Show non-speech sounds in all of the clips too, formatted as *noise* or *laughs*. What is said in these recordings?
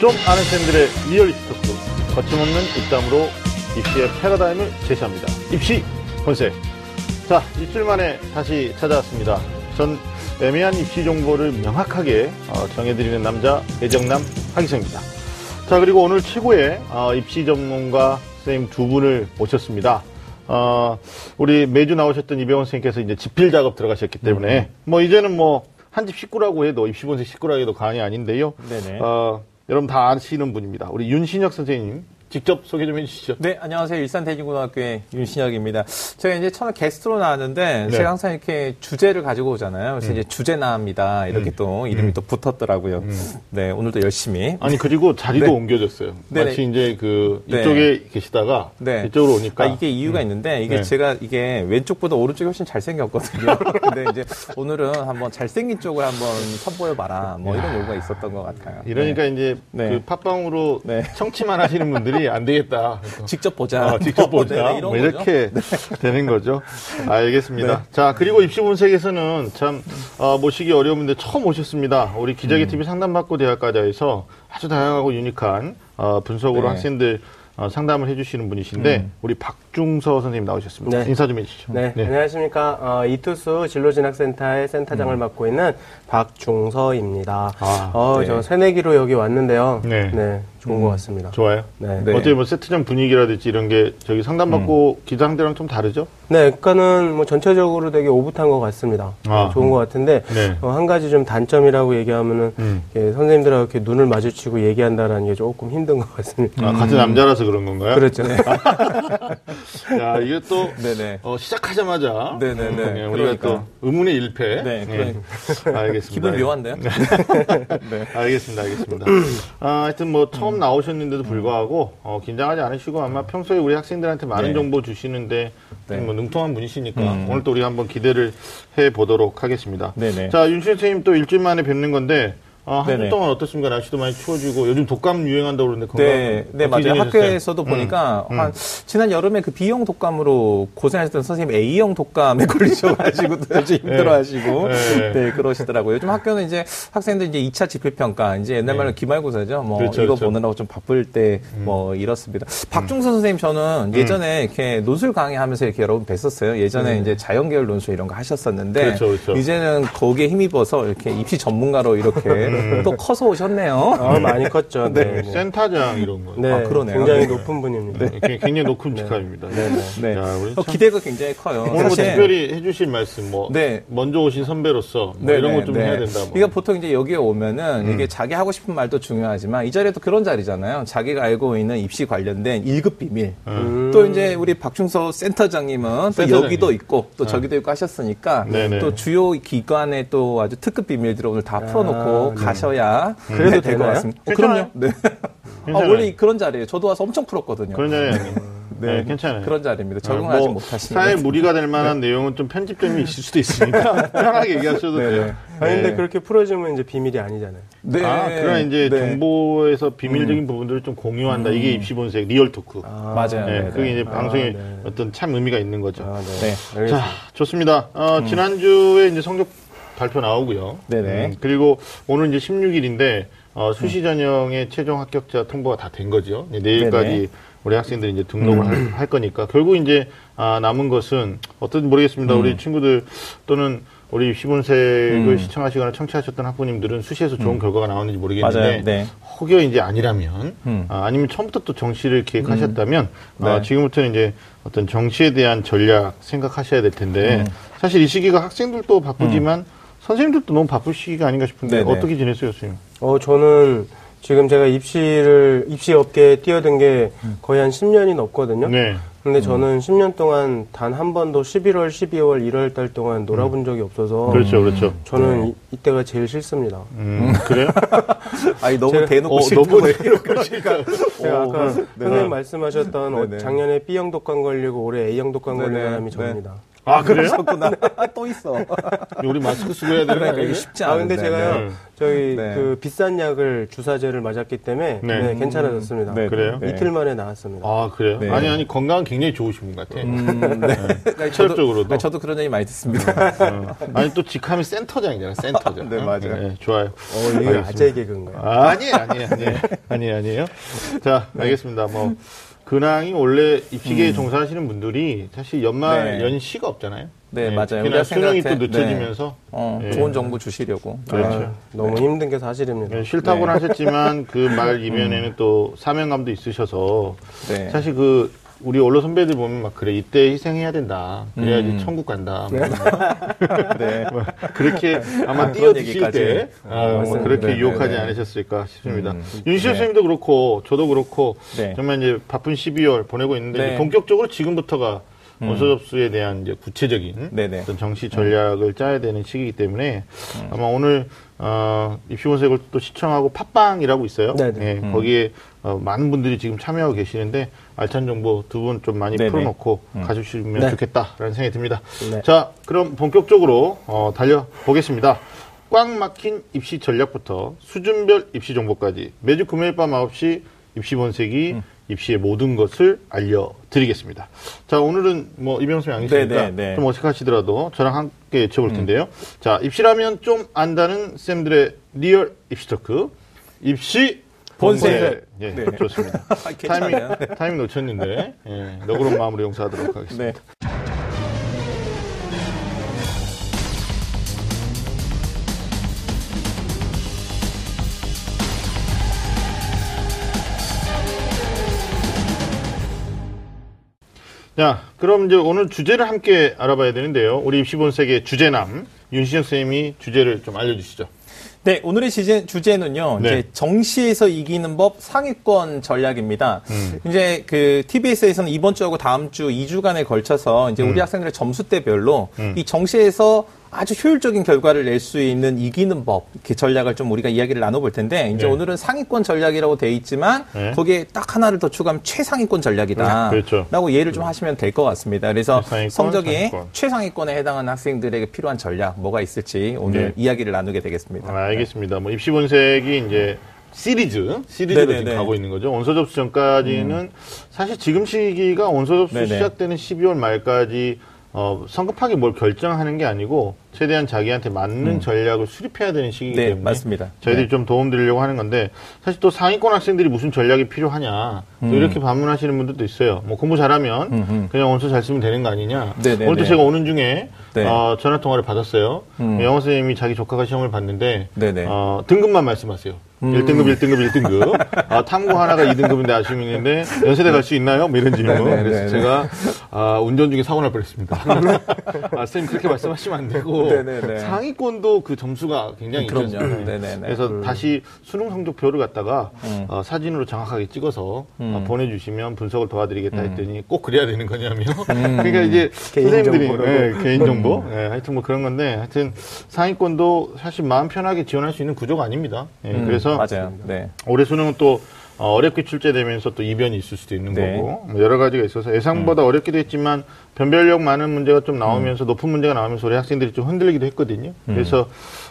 좀 아는 쌤들의 리얼리티 토크 거침없는 입담으로 입시의 패러다임을 제시합니다. 입시 본색. 자, 일주일 만에 다시 찾아왔습니다. 전 애매한 입시 정보를 명확하게 어, 정해드리는 남자 애정남 하기성입니다. 자, 그리고 오늘 최고의 어, 입시 전문가 선생님 두 분을 모셨습니다. 어, 우리 매주 나오셨던 이병헌 선생님께서 이제 집필 작업 들어가셨기 때문에 뭐 이제는 뭐 한 집 식구라고 해도 입시 본색 식구라고 해도 과언이 아닌데요. 네네. 어, 여러분 다 아시는 분입니다. 우리 윤신혁 선생님 직접 소개 좀 해주시죠. 네, 안녕하세요. 일산대진고등학교의 윤신혁입니다. 제가 이제 처음에 게스트로 나왔는데, 네. 제가 항상 이렇게 주제를 가지고 오잖아요. 그래서 이제 주제나입니다. 이렇게 또 이름이 또 붙었더라고요. 네, 오늘도 열심히. 아니 그리고 자리도 네. 옮겨졌어요. 네네. 마치 이제 그 네. 이쪽에 계시다가 네. 이쪽으로 오니까 아, 이게 이유가 있는데, 이게 네. 제가 이게 왼쪽보다 오른쪽이 훨씬 잘생겼거든요. *laughs* 근데 이제 오늘은 한번 잘생긴 쪽을 한번 선보여봐라. 뭐 이런 요구가 있었던 것 같아요. 이러니까 네. 이제 네. 그 팟빵으로 네. 청취만 하시는 분들이 안 되겠다. 직접 보자. 아, 직접 보자. 네, 네, 뭐 거죠. 이렇게 *laughs* 되는 거죠. 알겠습니다. 자, 그리고 입시본색에서는 참, 어, 모시기 어려운데 처음 오셨습니다. 우리 기자기 음. TV 상담받고 대학과자에서 아주 다양하고 유니크한, 어, 분석으로 네. 학생들 어, 상담을 해주시는 분이신데, 음. 우리 박 중서 선생님 나오셨습니다. 네. 인사 좀 해주시죠. 네, 안녕하십니까. 어, 이투스 진로진학센터의 센터장을 맡고 있는 박중서입니다. 아, 어, 네. 저 새내기로 여기 왔는데요. 네. 네, 좋은 것 같습니다. 좋아요. 네. 네. 어떻게 뭐 세트장 분위기라든지 이런 게 저기 상담받고 기상대랑 좀 다르죠? 네, 그러니까는 뭐 전체적으로 되게 오붓한 것 같습니다. 아. 네, 좋은 것 같은데 네. 어, 한 가지 좀 단점이라고 얘기하면은 음. 이렇게 선생님들하고 이렇게 눈을 마주치고 얘기한다라는 게 조금 힘든 것 같습니다. 아, 같은 남자라서 그런 건가요? 그렇죠. *laughs* *laughs* 야, 이게 또. 어, 시작하자마자 네네네. 음, 우리가 그러니까. 또 의문의 일패. 네, 예. *laughs* 알겠습니다. 기분 묘한데요? *laughs* 알겠습니다, 알겠습니다. 아, 하여튼 뭐 처음 나오셨는데도 불구하고 어, 긴장하지 않으시고 아마 평소에 우리 학생들한테 많은 네. 정보 주시는데 네. 뭐 능통한 분이시니까 음. 오늘 또 우리 한번 기대를 해 보도록 하겠습니다. 네네. 자, 윤신 선생님 또 일주일 만에 뵙는 건데 어, 한주 네네. 동안 어떻습니까? 날씨도 많이 추워지고 요즘 독감 유행한다고 그러는데 건강 네, 네 맞아요. 학교에서도 음. 보니까 음. 한 지난 여름에 그 B형 독감으로 고생하셨던 선생님 A형 독감에 *laughs* 걸리셔가지고 또 요즘 힘들어하시고 네. 네. 그러시더라고요. 요즘 학교는 이제 학생들 이제 2차 지필 평가 이제 옛날 말로 기말고사죠. 뭐 네. 그렇죠, 이거 그렇죠. 음. 보느라고 좀 바쁠 때 뭐 이렇습니다. 박중선 선생님 저는 예전에 이렇게 논술 강의하면서 이렇게 여러 번 뵀었어요. 예전에 이제 자연계열 논술 이런 거 하셨었는데 음. 그렇죠, 그렇죠. 이제는 거기에 힘입어서 이렇게 입시 전문가로 이렇게 *laughs* 음. 또 커서 오셨네요. 아, 많이 컸죠. 네. 네, 네. 센터장 이런 거. 네, 아, 그러네요. 굉장히 네. 높은 분입니다. 네, 굉장히 높은 직함입니다. 네. 야, 우리 어, 참- 기대가 굉장히 커요. 오늘 뭐 사실 특별히 해주실 말씀, 뭐 네. 먼저 오신 선배로서 뭐 네, 이런 네, 것좀 네. 해야 된다. 뭐. 그러니까 보통 이제 여기에 오면은 음. 이게 자기 하고 싶은 말도 중요하지만 이 자리도 그런 자리잖아요. 자기가 알고 있는 입시 관련된 1급 비밀. 음. 또 이제 우리 박충서 센터장님은 또 센터장님. 여기도 있고 또 저기도 있고 하셨으니까 네네. 또 주요 기관의 또 아주 특급 비밀들을 오늘 다 풀어놓고 가셔야 그래도 될 것? 같습니다. 어. 그럼요. 네. 아. 원래 그런 자리예요. 저도 와서 엄청 풀었거든요. 그런 자리 아니에요. 네, 네, 괜찮아요. 그런 자리입니다. 아, 적응하지 뭐 못하시는 사회 것 무리가 될 만한 내용은 좀 편집점이 있을 수도 있으니까 *laughs* 편하게 얘기하셔도 네, 돼요. 네. 아니, 근데 네. 그렇게 풀어주면 이제 비밀이 아니잖아요. 네. 아, 그런 이제 네. 정보에서 비밀적인 부분들을 좀 공유한다. 이게 입시 본색 real talk. 맞아요. 네, 네, 그게 네. 이제 방송에 네. 어떤 참 의미가 있는 거죠. 아, 네. 네. 자, 좋습니다. 어, 지난주에 이제 성적 발표 나오고요. 네네. 음, 그리고 오늘 이제 16일인데 어, 수시 전형의 최종 합격자 통보가 다 된 거죠. 네, 내일까지 네네. 우리 학생들이 이제 등록을 할, 할 거니까 결국 이제 아, 남은 것은 어떤지 모르겠습니다. 우리 친구들 또는 우리 시본색을 음. 시청하시거나 청취하셨던 학부님들은 수시에서 좋은 결과가 나왔는지 모르겠는데. 네. 혹여 이제 아니라면 음. 아, 니면 처음부터 또 정시를 기획하셨다면 네. 아, 지금부터는 이제 어떤 정시에 대한 전략 생각하셔야 될 텐데 음. 사실 이 시기가 학생들도 바쁘지만 선생님들도 너무 바쁠 시기가 아닌가 싶은데 네네. 어떻게 지냈어요, 선생님? 어, 저는 지금 제가 입시를, 입시 업계에 뛰어든 게 거의 한 10년이 넘거든요. 네. 근데 저는 10년 동안 단 한 번도 11월, 12월, 1월 달 동안 놀아본 적이 없어서 그렇죠, 그렇죠. 저는 이, 이때가 제일 싫습니다. 음, 그래요? *laughs* 아니 너무 제가- 대놓고 어, 싫다고 너무 이러니까 제가 오, 아까 네. 선생님 말씀하셨던 어, 네네. 작년에 B형 독감 걸리고 올해 A형 독감 걸린. 사람이 네. 저입니다. 아, 그래요? 그러셨구나. 또 있어. 우리 마스크 쓰고 해야 그러니까 거 이게? 쉽지 아 않은데. 근데 제가요 네. 저희 네. 그 비싼 약을 주사제를 맞았기 때문에 네. 네, 괜찮아졌습니다. 네, 그래요? 네. 이틀 만에 나왔습니다. 아, 그래요? 네. 아니, 아니, 건강은 굉장히 좋으신 분 같아. 음, 네. 그러니까 체력적으로도. 저도, 저도 그런 얘기 많이 듣습니다. 어. 아니, 또 직함이 센터장이잖아, 센터장. 네, 맞아요. 네, 좋아요. 어, 알겠습니다. 아재 개그인가요? 아, 아니에요, 아니에요, 아니에요. 아니에요, 아니에요. 자, 알겠습니다. 뭐, 근황이 원래 입시계에 종사하시는 분들이 사실 연말 네. 연시가 없잖아요. 네, 맞아요. 특히나 우리 수능이 또 늦춰지면서 어, 예. 좋은 정보 주시려고. 그렇죠. 아, 너무 힘든 게 사실입니다. 네, 싫다고는 네. 하셨지만 그 말 *laughs* 이면에는 또 사명감도 있으셔서 네. 사실 그 우리 언론 선배들 보면 막 그래 이때 희생해야 된다 그래야지 음. 천국 간다 뭐 *laughs* 네. 뭐 그렇게 아마 뛰어드실. 때 아, 뭐. 그렇게 네, 유혹하지 네, 네. 않으셨을까 싶습니다. 음. 윤시호 네. 선생님도 그렇고 저도 그렇고 네. 정말 이제 바쁜 12월 보내고 있는데 네. 본격적으로 지금부터가 원서 접수에 대한 이제 구체적인 네네. 어떤 정시 전략을 짜야 되는 시기이기 때문에 아마 오늘 어, 입시본색을 또 시청하고 팟빵이라고 있어요. 네네. 예, 음. 거기에 어, 많은 분들이 지금 참여하고 계시는데 알찬 정보 두 분 좀 많이 네네. 풀어놓고 가주시면 네. 좋겠다라는 생각이 듭니다. 네. 자, 그럼 본격적으로 어, 달려보겠습니다. 꽉 막힌 입시 전략부터 수준별 입시 정보까지 매주 금요일 밤 9시 입시 본색이 입시의 모든 것을 알려드리겠습니다. 자, 오늘은 뭐 이병수 양이시니까 네, 네, 네. 좀 어색하시더라도 저랑 함께 여쭤볼 텐데요. 자, 입시라면 좀 안다는 쌤들의 real 입시 talk. 입시 본색. 예, 네. 좋습니다. 타이밍, *laughs* 괜찮아요. 타이밍 놓쳤는데, 예, 너그러운 마음으로 용서하도록 하겠습니다. 네. 자, 그럼 이제 오늘 주제를 함께 알아봐야 되는데요. 우리 입시본색의 주제남, 윤시영 선생님이 주제를 좀 알려주시죠. 네, 오늘의 주제, 주제는요, 네. 이제 정시에서 이기는 법 상위권 전략입니다. 음. 이제 그 TBS에서는 이번 주하고 다음 주 2주간에 걸쳐서 이제 우리 학생들의 점수대별로 음. 이 정시에서 아주 효율적인 결과를 낼 수 있는 이기는 법, 이렇게 전략을 좀 우리가 이야기를 나눠볼 텐데, 이제 네. 오늘은 상위권 전략이라고 돼 있지만, 네. 거기에 딱 하나를 더 추가하면 최상위권 전략이다. 네, 그렇죠. 라고 이해를 좀 하시면 될 것 같습니다. 그래서 최상위권, 성적이 상위권. 최상위권에 해당하는 학생들에게 필요한 전략, 뭐가 있을지 오늘 네. 이야기를 나누게 되겠습니다. 아, 알겠습니다. 뭐 입시 본색이 이제 시리즈, 시리즈로 네네네. 지금 가고 있는 거죠. 원서 접수 전까지는 사실 지금 시기가 원서 접수 네네. 시작되는 12월 말까지 어, 성급하게 뭘 결정하는 게 아니고 최대한 자기한테 맞는 전략을 수립해야 되는 시기이기 네, 때문에 맞습니다. 저희들이 네. 좀 도움 드리려고 하는 건데 사실 또 상위권 학생들이 무슨 전략이 필요하냐 또 이렇게 반문하시는 분들도 있어요. 뭐 공부 잘하면 음. 그냥 원서 잘 쓰면 되는 거 아니냐. 네네네. 오늘도 제가 오는 중에 네. 어, 전화 통화를 받았어요. 음. 영어 선생님이 자기 조카가 시험을 봤는데 네네. 어, 등급만 말씀하세요. 음. 1등급, 1등급, 1등급. 아, 탐구 하나가 2등급인데 아쉬움이 있는데 연세대 갈 수 있나요? 뭐 이런 질문. 네네네. 그래서 제가 아, 운전 중에 사고 날 뻔했습니다. 아, 선생님 그렇게 말씀하시면 안 되고 네네네. 상위권도 그 점수가 굉장히 그럼요. 있잖아요. 네네네. 그래서 다시 수능 성적표를 갖다가 음. 어, 사진으로 정확하게 찍어서 음. 어, 보내주시면 분석을 도와드리겠다 했더니 꼭 그래야 되는 거냐며. 음. *laughs* 그러니까 이제 선생님들이 정보라고. 예, 개인 정보, 예, 하여튼 뭐 그런 건데 하여튼 상위권도 사실 마음 편하게 지원할 수 있는 구조가 아닙니다. 예, 음, 그래서 맞아요. 네. 올해 수능은 또 어, 어렵게 출제되면서 또 이변이 있을 수도 있는 네. 거고 뭐 여러 가지가 있어서 예상보다 어렵기도 했지만 변별력 많은 문제가 좀 나오면서 높은 문제가 나오면서 우리 학생들이 좀 흔들리기도 했거든요. 그래서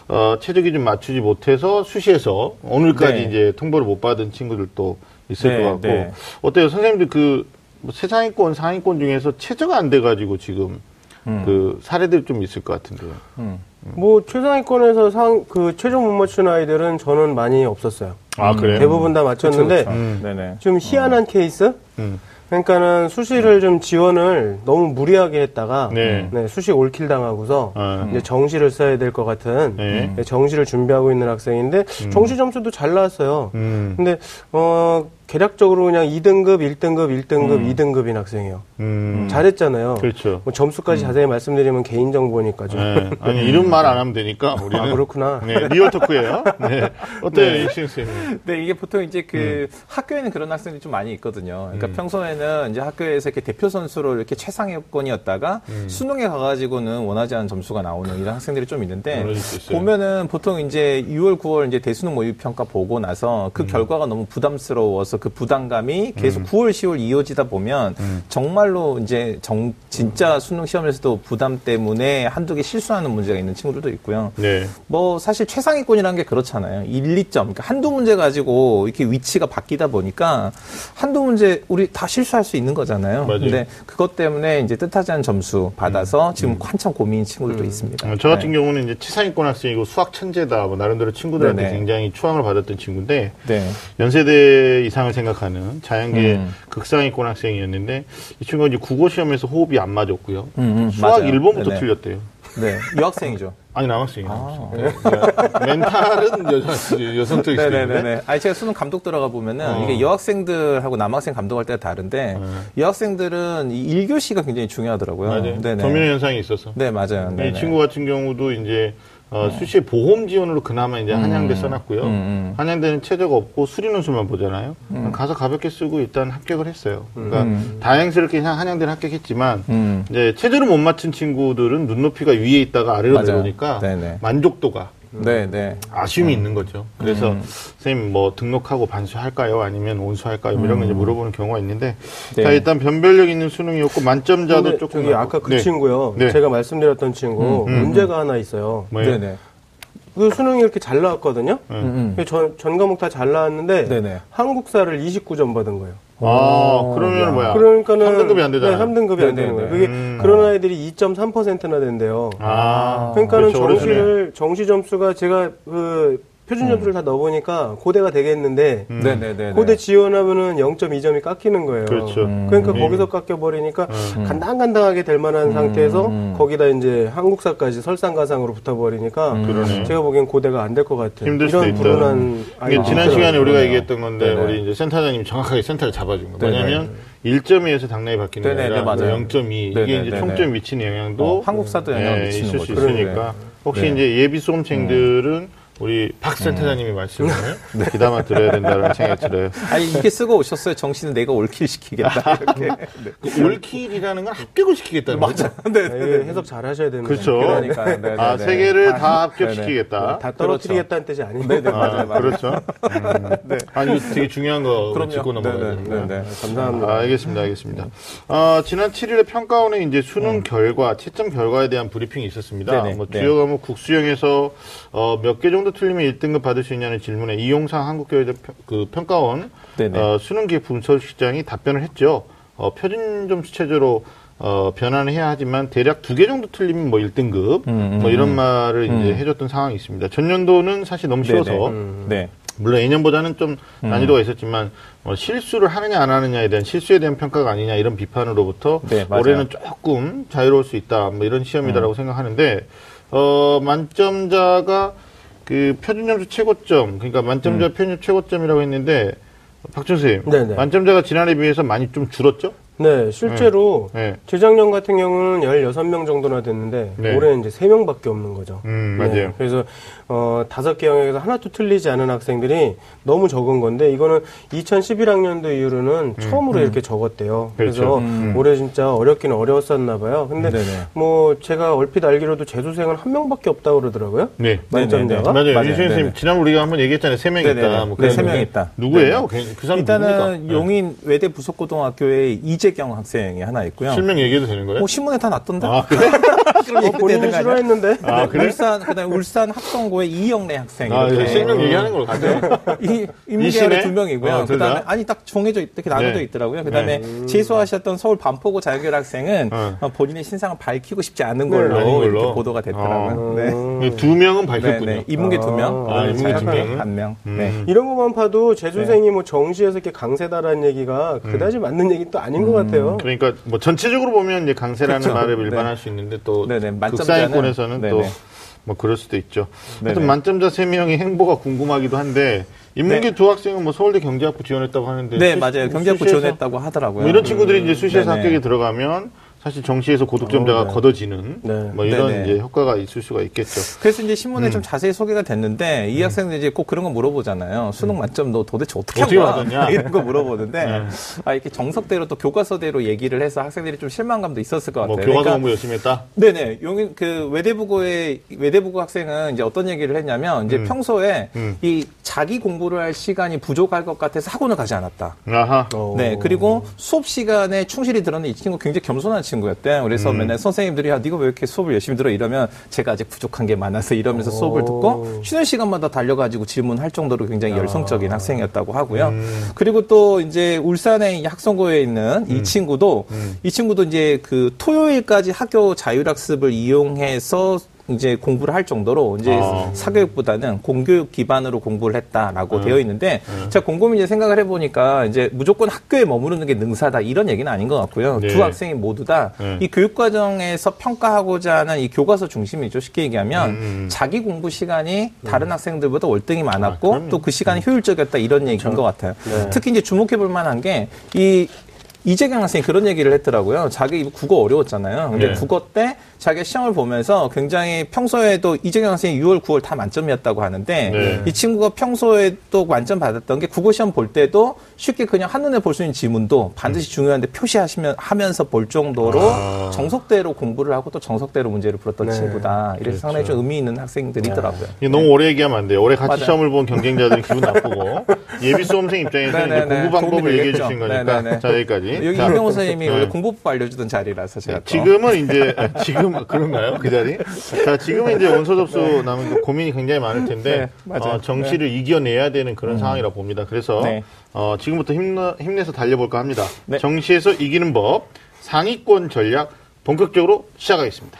어, 최저 기준 맞추지 못해서 수시에서 오늘까지 네. 이제 통보를 못 받은 친구들도 있을 네, 것 같고 네. 어때요, 선생님들 그뭐 최상위권, 상위권 중에서 최저가 안 돼가지고 지금 음. 그 사례들이 좀 있을 것 같은데요. 음. 뭐 최상위권에서 상 그 최종 못 맞춘 아이들은 저는 많이 없었어요. 아 그래요? 대부분 다 맞췄는데 그쵸, 그쵸. 음. 좀 희한한 케이스? 음. 그러니까는 수시를 좀 지원을 너무 무리하게 했다가 네. 네, 수시 올킬 당하고서 아, 이제 정시를 써야 될 것 같은 네. 네, 정시를 준비하고 있는 학생인데 정시 점수도 잘 나왔어요. 음. 근데 어 계략적으로 그냥 2등급, 1등급, 1등급, 2등급인 학생이에요. 음. 잘했잖아요. 그렇죠. 뭐 점수까지 자세히 말씀드리면 개인 정보니까 좀. 네. 아니 이름 말안 하면 되니까 *laughs* 우리는 아 그렇구나. 네, real talk예요. 네. *laughs* 어때요, 이시영 선생님? 네, 이게 보통 이제 그 음. 학교에는 그런 학생들이 좀 많이 있거든요. 그러니까 음. 평소에는 이제 학교에서 이렇게 대표 선수로 이렇게 최상위권이었다가 음. 수능에 가가지고는 원하지 않은 점수가 나오는 이런 학생들이 좀 있는데. 보면은 보통 이제 6월, 9월 이제 대수능 모의 평가 보고 나서 음. 그 결과가 너무 부담스러워서 그 부담감이 계속 음. 9월, 10월 이어지다 보면 정말로 이제 정, 진짜 수능 시험에서도 부담 때문에 한두 개 실수하는 문제가 있는 친구들도 있고요. 네. 뭐 사실 최상위권이라는 게 그렇잖아요. 1, 2점. 그러니까 한두 문제 가지고 이렇게 위치가 바뀌다 보니까 한두 문제 우리 다 실수할 수 있는 거잖아요. 맞아요. 근데 그것 때문에 이제 뜻하지 않은 점수 받아서 지금 한참 고민인 친구들도 있습니다. 어, 저 같은 네. 경우는 이제 치상위권 학생이고 수학 천재다. 뭐 나름대로 친구들한테 네네. 굉장히 추앙을 받았던 친구인데 네. 연세대 이상 을 생각하는 자연계 음. 극상위권 학생이었는데 이 친구가 이제 국어 시험에서 호흡이 안 맞았고요. 음, 음, 수학 맞아요. 1번부터 네네. 틀렸대요. 네. 여학생이죠. *laughs* 아니 남학생이 아. 요 멘탈은 *laughs* 여자 여성적일 수도 있는데 네네네. 아니, 제가 수능 감독 들어가 보면은 어. 이게 여학생들하고 남학생 감독할 때가 다른데 여학생들은 이 1교시가 굉장히 중요하더라고요. 맞아요. 네네. 도미노 현상이 있어서 네, 맞아요. 이. 친구 같은 경우도 이제 어, 수시에 보험 지원으로 그나마 이제 한양대 써놨고요. 음, 음. 한양대는 최저가 없고 수리 논술만 보잖아요. 가서 가볍게 쓰고 일단 합격을 했어요. 그러니까 다행스럽게 한양대는 합격했지만 음. 이제 체제를 못 맞춘 친구들은 눈높이가 위에 있다가 아래로 맞아요. 내려오니까 네네. 만족도가 네, 네. 아쉬움이 있는 거죠. 그래서 음. 선생님 뭐 등록하고 반수할까요? 아니면 온수할까요? 뭐 이런 거 이제 물어보는 경우가 있는데 네. 자 일단 변별력 있는 수능이었고 만점자도 조금 저기. 아까 그 네. 친구요. 네. 제가 말씀드렸던 친구 음, 음, 문제가 하나 있어요. 뭐예요? 네 네. 그 수능이 이렇게 잘 나왔거든요. 음, 음. 전, 전 과목 다 잘 나왔는데 네네. 한국사를 29점 받은 거예요. 아, 오, 그러면 야. 뭐야? 그러니까는 3등급이 안 되잖아요. 네, 3등급이 안 되는 네네네. 거예요. 그게 음. 그런 아이들이 2.3%나 된대요. 아, 그러니까는 그렇죠. 정시를 정시 점수가 제가 그 표준 점수를 다 넣어보니까 고대가 되겠는데 음. 네네네. 고대 지원하면은 0.2점이 깎이는 거예요. 그렇죠. 음. 그러니까 음. 거기서 깎여버리니까 음. 간당간당하게 될 만한 상태에서 음. 거기다 이제 한국사까지 설상가상으로 붙어버리니까 음. 그러네. 제가 보기엔 고대가 안 될 것 같아요. 힘들 수도 이런 있다. 불운한 이게 아이들이 지난. 시간에 우리가 그러네요. 얘기했던 건데 네네. 우리 이제 센터장님이 정확하게 센터를 잡아준 거. 네네. 뭐냐면 1.2에서 당락이 바뀌는 게 네네네, 아니라 맞아요. 0.2 이게 네네네네. 이제 총점 미치는 영향도 어, 한국사도 영향을 네, 미치는 있을 거죠. 수 있으니까 혹시 네. 이제 예비 수험생들은 우리 박 센터장님이 말씀을 *laughs* 귀담아 들어야 된다는 생각이 들어요. 아니 이게 쓰고 오셨어요. 정신은 내가 올킬 시키겠다. 이렇게. 그 올킬이라는 건 합격을 시키겠다는 거죠. 네. 네, 해석 잘 하셔야 됩니다. 그렇죠. 그러니까. 네, 네, 아, 네. 세 개를 다- 다 합격시키겠다. 다 떨어뜨리겠다는 뜻이 아니에요. 네네. 아, 맞아요, 맞아요. 그렇죠. 음. 아, 이거 되게 중요한 거 그럼요. 짚고 넘어가야. 돼요. 네네. 감사합니다. 아, 알겠습니다, 알겠습니다. 아, 지난 7일에 평가원에 이제 수능 음. 결과, 채점 결과에 대한 브리핑이 있었습니다. 네네. 뭐 네. 주요 과목 국수형에서 어, 몇개 정도 틀리면 1등급 받을 수 있냐는 질문에 이용상 한국교육대 평- 그 평가원 네네. 어, 수능기획 분석실장이 답변을 했죠. 어, 표준 점수 체제로 어, 변환을 해야 하지만 대략 두 개 정도 틀리면 뭐 1등급 음, 뭐 음, 이런 음. 말을 이제 음. 해줬던 상황이 있습니다. 전년도는 사실 너무 쉬워서 네네. 네. 물론 예년보다는 좀 음. 난이도가 있었지만 뭐 실수를 하느냐 안 하느냐에 대한 실수에 대한 평가가 아니냐 이런 비판으로부터 네. 올해는 조금 자유로울 수 있다 뭐 이런 시험이다라고 음. 생각하는데 어 만점자가 그 표준점수 최고점 그러니까 만점자 음. 표준 최고점이라고 했는데 박준 선생님 네네. 만점자가 지난해 비해서 많이 좀 줄었죠? 네, 실제로 네. 재작년 같은 경우는 16명 정도나 됐는데 네. 올해는 이제 3명밖에 없는 거죠. 음, 네, 맞아요. 그래서 어, 다섯 개 영역에서 하나도 틀리지 않은 학생들이 너무 적은 건데 이거는 2011학년도 이후로는 처음으로 이렇게 적었대요. 음. 그렇죠. 그래서 음. 올해 진짜 어렵기는 어려웠었나 봐요. 근데 네네. 뭐 제가 얼핏 알기로도 재수생은 한 명밖에 없다고 그러더라고요. 네. 만점자가. 맞아요. 맞아요. 이수현 선생님 네네. 지난번 우리가 한번 얘기했잖아요. 세명 네네네. 있다. 뭐 네, 그런 세 거. 명 있다. 누구예요? 그 사람 일단은 누굽니까? 용인 외대 부속고등학교에 이재 경 학생이 하나 네. 있고요. 실명 얘기해도 되는 거예요? 뭐 신문에 다 났던데. 아, 그래? 그런 어, 얘기 되는 거 아니야? 싫어했는데. 아, 그래? 울산 그다음에 울산 합성고의 이영래 학생 아, 이렇게 이거 실명 얘기하는 걸로 가죠. 이 이시네? 인문계열의 두 명이고요. 어, 둘 그다음에 다? 아니 딱 정해져 있, 이렇게 나눠져 네. 있더라고요. 그다음에 재수하셨던 서울 반포고 자유계열 학생은 어. 어, 본인의 신상을 밝히고 싶지 않은 네, 걸로, 걸로. 이렇게 보도가 됐더라고요. 네. 음. 두 명은 네, 밝혔군요. 네. 인문계 두 명, 아, 인문계? 한 명. 음. 네. 이런 것만 봐도 재수생이 뭐 정시에서 이렇게 강세다라는 얘기가 그다지 맞는 얘기는 또 아닌 것 같아요. 그러니까 뭐 전체적으로 보면 이제 강세라는 그쵸. 말을 네. 일반할 수 있는데 또 네네. 만점자는- 극상위권에서는 또 네네. 뭐 그럴 수도 있죠. 네네. 하여튼 만점자 세명의 행보가 궁금하기도 한데 인문계 네. 두 학생은 뭐 서울대 경제학부 지원했다고 하는데 네, 수- 맞아요. 경제학부 수시에서 지원했다고 하더라고요. 뭐 이런 친구들이 이제 수시에서 네네. 합격에 들어가면 사실 정시에서 고득점자가 어, 네. 걷어지는 네. 뭐 이런 네네. 이제 효과가 있을 수가 있겠죠. 그래서 이제 신문에 음. 좀 자세히 소개가 됐는데 이 학생들 이제 꼭 그런 거 물어보잖아요. 수능 만점 너 도대체 어떻게 한 음. 어떻게? 받았냐? *laughs* 이런 거 물어보는데 네. 아 이렇게 정석대로 또 교과서대로 얘기를 해서 학생들이 좀 실망감도 있었을 것 같아요. 뭐 교과서 그러니까 공부 열심히 했다. 네네. 용인 그 외대부고의 외대부고 학생은 이제 어떤 얘기를 했냐면 이제 평소에 음. 이 자기 공부를 할 시간이 부족할 것 같아서 학원을 가지 않았다. 아하. 어. 네. 그리고 수업 시간에 충실히 들었는데 이 친구 굉장히 겸손한 친구 였대. 그래서 음. 맨날 선생님들이 야, 네가 왜 이렇게 수업을 열심히 들어 이러면 제가 아직 부족한 게 많아서 이러면서 수업을 듣고 쉬는 시간마다 달려가지고 질문할 정도로 굉장히 열성적인 학생이었다고 하고요. 음. 그리고 또 이제 울산의 이 학성고에 있는 이 친구도 이 친구도 이제 그 토요일까지 학교 자율학습을 이용해서 이제 공부를 할 정도로 이제 아. 사교육보다는 공교육 기반으로 공부를 했다라고 네. 되어 있는데 제가 곰곰이 이제 생각을 해보니까 이제 무조건 학교에 머무르는 게 능사다 이런 얘기는 아닌 것 같고요. 네. 두 학생이 모두 다이 네. 교육 과정에서 평가하고자 하는 이 교과서 중심이죠. 쉽게 얘기하면 음, 음. 자기 공부 시간이 다른 학생들보다 월등히 아, 많았고 그럼요. 또그 시간이 효율적이었다 이런 얘기인 것 같아요. 네. 특히 이제 주목해 볼 만한 게이 이재경 학생이 그런 얘기를 했더라고요. 자기 국어 어려웠잖아요. 근데 네. 국어 때 자기가 시험을 보면서 굉장히 평소에도 이재경 학생이 6월, 9월 다 만점이었다고 하는데 네. 이 친구가 평소에 또 만점 받았던 게 국어 시험 볼 때도 쉽게 그냥 한눈에 볼 수 있는 지문도 반드시 중요한데 표시하시면 하면서 볼 정도로 아. 정석대로 공부를 하고 또 정석대로 문제를 풀었던 네. 친구다. 이래서 상당히 좀 의미 있는 학생들이더라고요. 이게 너무 오래 얘기하면 안 돼요. 올해 같이 맞아요. 시험을 본 경쟁자들이 기분 나쁘고 *laughs* 예비 수험생 입장에서는 이제. 공부 방법을 얘기해. 주신 거니까. 자 여기까지. 여기 자, 이명호 선생님이 네. 원래 공부법 알려주던 자리라서 제가 또. 지금은 이제 *laughs* 아, 지금 그런가요 그 자리? 자 지금은 이제 원서 접수 남은 그 고민이 굉장히 많을 텐데 네. 어, 정시를 이겨내야 되는 그런 상황이라 고 봅니다. 그래서 네. 어, 지금부터 힘내, 힘내서 달려볼까 합니다. 네. 정시에서 이기는 법 상위권 전략 본격적으로 시작하겠습니다.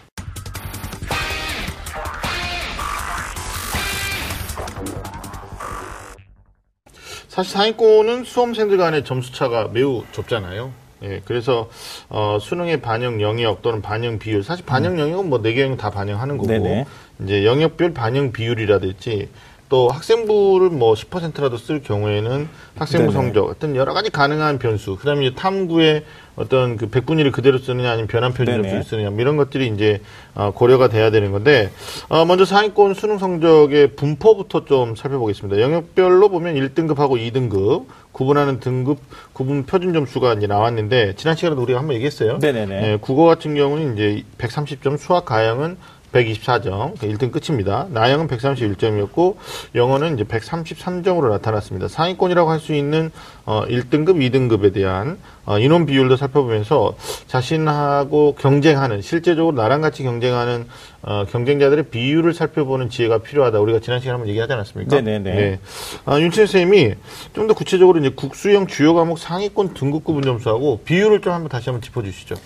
사실 상위권은 수험생들 간의 점수 차가 매우 좁잖아요. 예, 그래서 어, 수능의 반영 영역 또는 반영 비율, 사실 반영 영역은 뭐 네 개 영역 다 반영하는 거고, 네네. 이제 영역별 반영 비율이라든지 또 학생부를 뭐 10%라도 쓸 경우에는 학생부 네네. 성적, 어떤 여러 가지 가능한 변수, 그다음에 이제 탐구의 어떤 그 백분위를 그대로 쓰느냐 아니면 변환 표준 네네. 점수를 쓰느냐 뭐 이런 것들이 이제 어, 고려가 돼야 되는 건데 어, 먼저 상위권 수능 성적의 분포부터 좀 살펴보겠습니다. 영역별로 보면 1등급하고 2등급 구분하는 등급 구분 표준 점수가 이제 나왔는데 지난 시간에도 우리가 한번 얘기했어요. 네네네. 예, 국어 같은 경우는 이제 130점, 수학 가형은 124점, 1등 끝입니다. 나영은 131점이었고 영어는 이제 133점으로 나타났습니다. 상위권이라고 할 수 있는 어, 1등급, 2등급에 대한 어, 인원 비율도 살펴보면서 자신하고 경쟁하는 실제적으로 나랑 같이 경쟁하는 어, 경쟁자들의 비율을 살펴보는 지혜가 필요하다. 우리가 지난 시간에 한번 얘기하지 않았습니까? 네네네. 네. 아, 윤채 선생님이 좀 더 구체적으로 이제 국수형 주요 과목 상위권 등급 구 분 점수하고 비율을 좀 한번 다시 한번 짚어주시죠.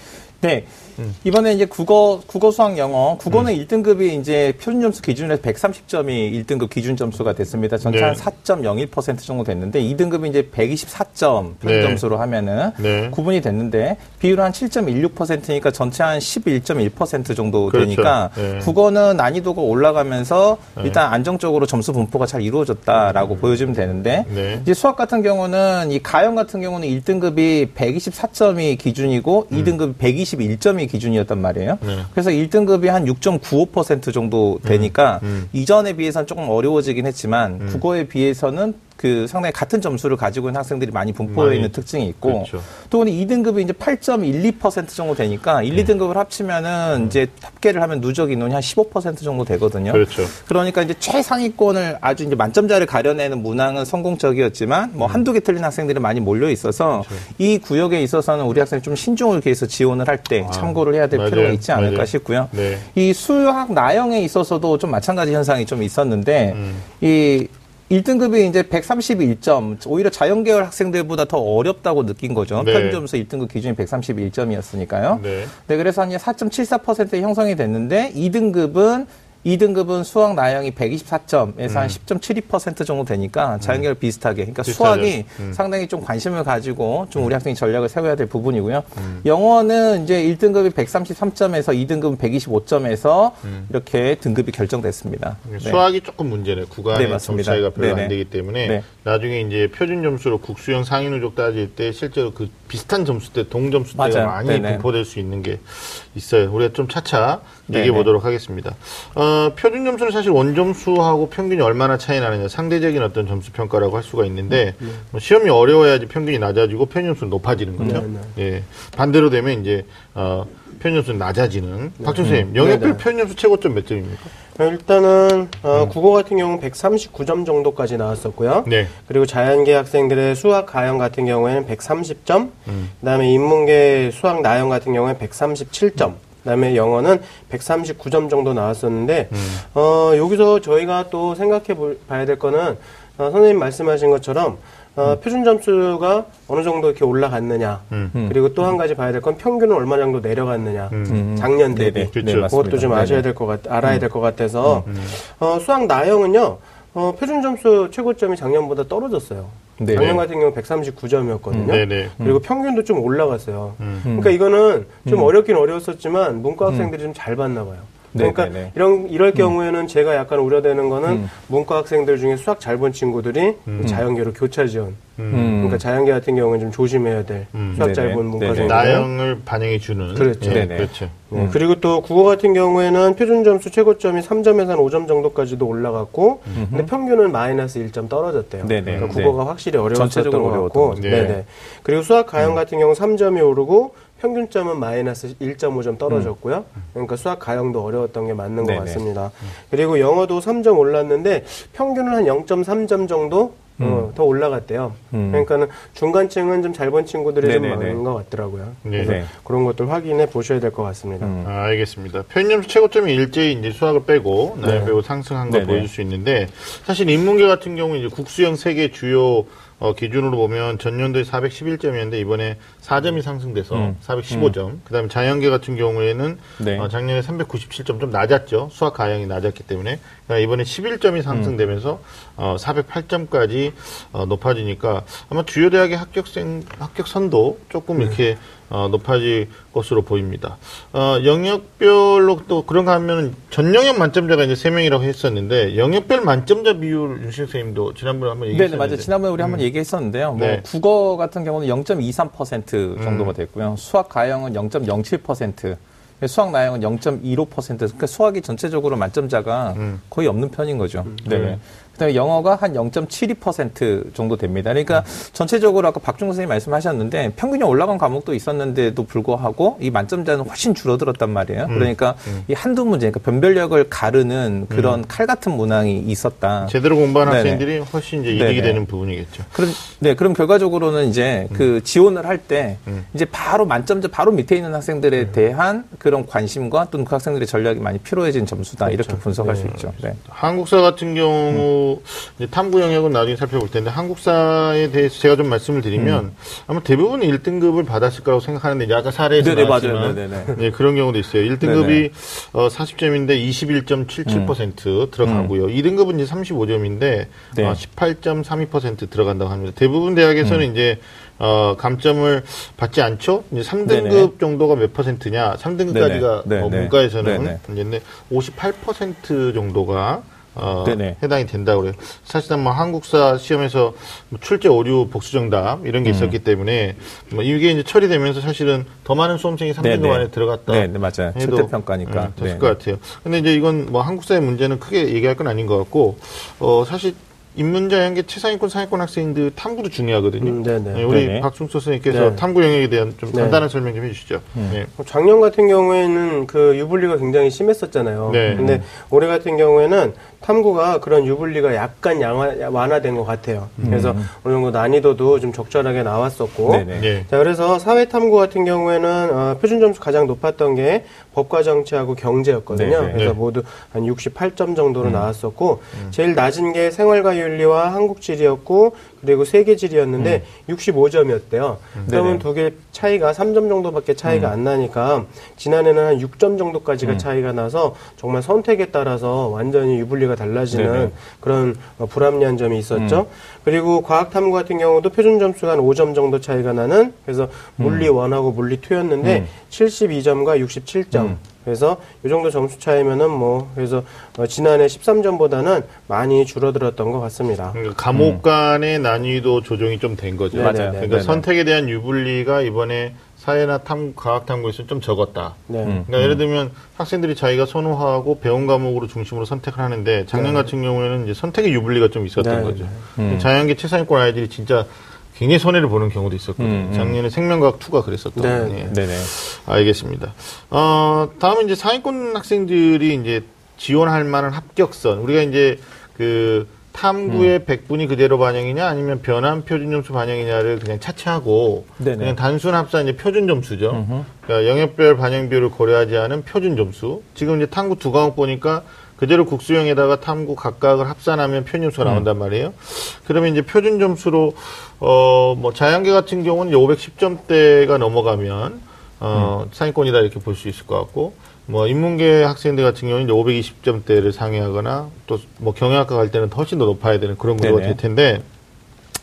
네. 음. 이번에 이제 국어, 국어, 수학, 영어. 국어는 1등급이 이제 표준 점수 기준에서 130점이 1등급 기준 점수가 됐습니다. 전체 네. 한 4.01% 정도 됐는데 2등급이 이제 124점 표준 네. 점수로 하면은 네. 구분이 됐는데 비율은 한 7.16%니까 전체 한 11.1% 정도 그렇죠. 되니까 네. 국어는 난이도가 올라가면서 일단 안정적으로 점수 분포가 잘 이루어졌다라고 보여주면 되는데 네. 이제 수학 같은 경우는 이 가형 같은 경우는 1등급이 124점이 기준이고 2등급이 121점이 기준이었단 말이에요. 네. 그래서 1등급이 한 6.95% 정도 되니까 음. 이전에 비해서는 조금 어려워지긴 했지만 국어에 비해서는 그 상당히 같은 점수를 가지고 있는 학생들이 많이 분포해 많이, 있는 특징이 있고 그렇죠. 또 근데 2등급이 이제 8.12% 정도 되니까 1, 2등급을 합치면은 이제 합계를 하면 누적 인원이 한 15% 정도 되거든요. 그렇죠. 그러니까 이제 최상위권을 아주 이제 만점자를 가려내는 문항은 성공적이었지만 음. 뭐 한두 개 틀린 학생들이 많이 몰려 있어서 그렇죠. 이 구역에 있어서는 우리 학생이 좀 신중을 기해서 지원을 할때 참고를 해야 될 아, 맞아요. 필요가 있지 않을까 맞아요. 싶고요. 네. 이 수학 나형에 있어서도 좀 마찬가지 현상이 좀 있었는데 음. 이 1등급이 이제 131점, 오히려 자연계열 학생들보다 더 어렵다고 느낀 거죠. 네. 편점수 1등급 기준이 131점이었으니까요. 네. 네, 그래서 한 4.74% 형성이 됐는데 2등급은 2등급은 수학 나영이 124점에서 한 10.72% 정도 되니까 자연계열 비슷하게. 그러니까 비슷하죠. 수학이 상당히 좀 관심을 가지고 좀 우리 학생이 전략을 세워야 될 부분이고요. 영어는 이제 1등급이 133점에서 2등급은 125점에서 이렇게 등급이 결정됐습니다. 네. 수학이 조금 문제네. 구간의 네, 점수 맞습니다. 차이가 별로 안 네네. 되기 때문에 네. 나중에 이제 표준 점수로 국수형 누적 따질 때 실제로 그 비슷한 점수대 동점수대가 맞아요. 많이 네네. 분포될 수 있는 게 있어요. 우리가 좀 차차 얘기해. 보도록 하겠습니다. 어, 표준 점수는 사실 원점수하고 평균이 얼마나 차이 나느냐 상대적인 어떤 점수 평가라고 할 수가 있는데 뭐 시험이 어려워야지 평균이 낮아지고 표준 점수는 높아지는 거죠. 네, 예. 반대로 되면 이제 어, 표준 점수는 낮아지는. 박준 선생님, 영역별 네, 네. 표준 점수 최고점 몇 점입니까? 일단은 어, 국어 같은 경우는 139점 정도까지 나왔었고요. 네. 그리고 자연계 학생들의 수학 가형 같은 경우에는 130점, 음. 그다음에 인문계 수학 나형 같은 경우에는 137점. 그다음에 영어는 139점 정도 나왔었는데 음. 어, 여기서 저희가 또 생각해 볼- 봐야 될 거는 어, 선생님 말씀하신 것처럼 어, 표준 점수가 어느 정도 이렇게 올라갔느냐 음. 그리고 또 한 가지 봐야 될 건 평균은 얼마 정도 내려갔느냐 작년 대비 네네. 그렇죠. 네, 맞습니다. 그것도 좀 아셔야 네네. 될것 같, 알아야 될 것 같아서 어, 수학 나형은요 어, 표준 점수 최고점이 작년보다 떨어졌어요. 네네. 작년 같은 경우 139점이었거든요. 네네. 그리고 평균도 좀 올라갔어요. 음. 그러니까 이거는 좀 어렵긴 어려웠었지만 문과 학생들이 좀 잘 봤나 봐요. 그러니까 네네네. 이런 이럴 경우에는 제가 약간 우려되는 거는 음. 문과 학생들 중에 수학 잘 본 친구들이 자연계로 교차 지원. 음. 그러니까 자연계 같은 경우는 좀 조심해야 될 음. 수학 잘 네네. 본 문과 네네. 학생들. 나영을 반영해 주는 그렇죠. 예, 네네. 그렇죠. 네, 그리고 또 국어 같은 경우에는 표준 점수 최고점이 3점에서 한 5점 정도까지도 올라갔고, 근데 평균은 마이너스 1점 떨어졌대요. 네네. 그러니까 네. 국어가 확실히 어려웠었던 전체적으로 것 같고, 어려웠던 네. 거죠. 네 그리고 수학 가형 같은 경우 3점이 오르고 평균점은 마이너스 1.5점 떨어졌고요. 그러니까 수학 가형도 어려웠던 게 맞는 것 네네. 같습니다. 그리고 영어도 3점 올랐는데 평균은 한 0.3점 정도 어, 더 올라갔대요. 음. 그러니까는 중간층은 좀 잘 본 친구들이 좀 네네네. 많은 것 같더라고요. 네. 그래서 네. 그런 것들 확인해 보셔야 될 것 같습니다. 음. 아, 알겠습니다. 표준점수 최고점이 일제히 이제 수학을 빼고 네. 빼고 상승한 걸 네네. 보여줄 수 있는데 사실 인문계 같은 경우 이제 국수형 세계 주요 어, 기준으로 보면 전년도에 411점이었는데 이번에 4점이 상승돼서 음. 415점. 그다음에 자연계 같은 경우에는 네. 어, 작년에 397점 좀 낮았죠. 수학 가형이 낮았기 때문에 그러니까 이번에 11점이 상승되면서 어, 408점까지 어, 높아지니까 아마 주요 대학의 합격생 합격 선도 조금 이렇게 어, 높아질 것으로 보입니다. 어, 영역별로 또 그런가 하면 전 영역 만점자가 이제 3명이라고 했었는데 영역별 만점자 비율 윤신 선생님도 지난번에 한번 얘기했었는데 맞아요. 지난번에 우리 한번 얘기했었는데요. 뭐, 네. 국어 같은 경우는 0.23% 정도가 됐고요. 수학 가형은 0.07%. 수학 나형은 0.15%. 그러니까 수학이 전체적으로 만점자가 거의 없는 편인 거죠. 네. 그다음에 영어가 한 0.72% 정도 됩니다. 그러니까 전체적으로 아까 박중 선생님 말씀하셨는데 평균이 올라간 과목도 있었는데도 불구하고 이 만점자는 훨씬 줄어들었단 말이에요. 그러니까 이 한두 문제, 그러니까 변별력을 가르는 그런 칼 같은 문항이 있었다. 제대로 공부한 네네. 학생들이 훨씬 이제 이득이 네네. 되는 부분이겠죠. 그럼 네 그럼 결과적으로는 이제 그 지원을 할때 음. 이제 바로 만점자 바로 밑에 있는 학생들에 대한 그런 관심과 또는 그 학생들의 전략이 많이 필요해진 점수다 이렇게 분석할 수 있죠. 네. 한국사 같은 경우 이제 탐구 영역은 나중에 살펴볼 텐데 한국사에 대해서 제가 좀 말씀을 드리면 아마 대부분 1등급을 받았을 거라고 생각하는데 이제 아까 사례에서 네네, 나왔지만 맞아요. 네네네. 예, 그런 경우도 있어요. 1등급이 네네. 어, 40점인데 21.77% 들어가고요. 2등급은 이제 35점인데 음. 네. 어, 18.32% 들어간다고 합니다. 대부분 대학에서는 음. 이제 어, 감점을 받지 않죠. 이제 3등급 네네. 정도가 몇 퍼센트냐? 3등급까지가 네네. 어, 네네. 문과에서는 네네. 이제 58% 정도가 어, 네네. 해당이 된다고 그래요. 사실은 뭐 한국사 시험에서 뭐 출제 오류 복수 정답 이런 음. 게 있었기 때문에 뭐 이게 이제 처리되면서 사실은 더 많은 수험생이 3등급 네네. 안에 들어갔다. 네, 네, 맞아요. 해도, 절대평가니까. 음, 됐을 네. 것 같아요. 근데 이제 이건 뭐 한국사의 문제는 크게 얘기할 건 아닌 것 같고 어 사실 인문자 연계 최상위권 상위권 학생들 탐구도 중요하거든요. 음, 네네. 네, 우리 네네. 박순서 선생님께서 네. 탐구 영역에 대한 좀 네. 간단한 설명 좀 해주시죠. 음. 네. 뭐 작년 같은 경우에는 그 유불리가 굉장히 심했었잖아요. 네. 근데 올해 같은 경우에는 탐구가 그런 유불리가 약간 양화, 완화된 것 같아요. 그래서 어느 정도 난이도도 좀 적절하게 나왔었고. 네네. 예. 자, 그래서 사회 탐구 같은 경우에는 어, 표준 점수 가장 높았던 게 법과 정치하고 경제였거든요. 네네. 그래서 네. 모두 한 68점 정도로 나왔었고 제일 낮은 게 생활과 윤리와 한국지리였고 그리고 세계질이었는데 65점이었대요. 그러면 네네. 두개 차이가 3점 정도밖에 차이가 안 나니까 지난해는 한 6점 정도까지가 차이가 나서 정말 선택에 따라서 완전히 유불리가 달라지는 네네. 그런 어, 불합리한 점이 있었죠. 그리고 과학 탐구 같은 경우도 표준 점수가 한 5점 정도 차이가 나는 그래서 물리 1하고 물리 2였는데 72점과 67점. 그래서 이 정도 점수 차이면은 뭐 그래서 어, 지난해 13점보다는 많이 줄어들었던 것 같습니다. 그러니까 과목 간의 난이도 조정이 좀 된 거죠. 네, 맞아요. 그러니까 네네. 선택에 대한 유불리가 이번에 사회나 탐, 과학 탐구에서 좀 적었다. 네. 그러니까 예를 들면 학생들이 자기가 선호하고 배운 과목으로 중심으로 선택을 하는데 작년 같은 경우에는 이제 선택의 유불리가 좀 있었던 네, 거죠. 음. 자연계 최상위권 아이들이 진짜 굉장히 손해를 보는 경우도 있었거든요. 음, 음. 작년에 생명과학 2가 그랬었던 네. 거예요. 네네. 알겠습니다. 어, 다음은 이제 상위권 학생들이 이제 지원할 만한 합격선. 우리가 이제 그 탐구의 100분이 그대로 반영이냐 아니면 변환 표준 점수 반영이냐를 그냥 차치하고 네네. 그냥 단순 합산 이제 표준 점수죠. 그러니까 영역별 반영 비율을 고려하지 않은 표준 점수. 지금 이제 탐구 두 과목 보니까 그대로 국수형에다가 탐구 각각을 합산하면 표준 점수가 나온단 말이에요. 그러면 이제 표준 점수로 어 뭐 자연계 같은 경우는 510점대가 넘어가면 어 상위권이다 이렇게 볼 수 있을 것 같고 뭐 인문계 학생들 같은 경우는 이제 520점대를 상회하거나 또 뭐 경영학과 갈 때는 훨씬 더 높아야 되는 그런 구조가. 될 텐데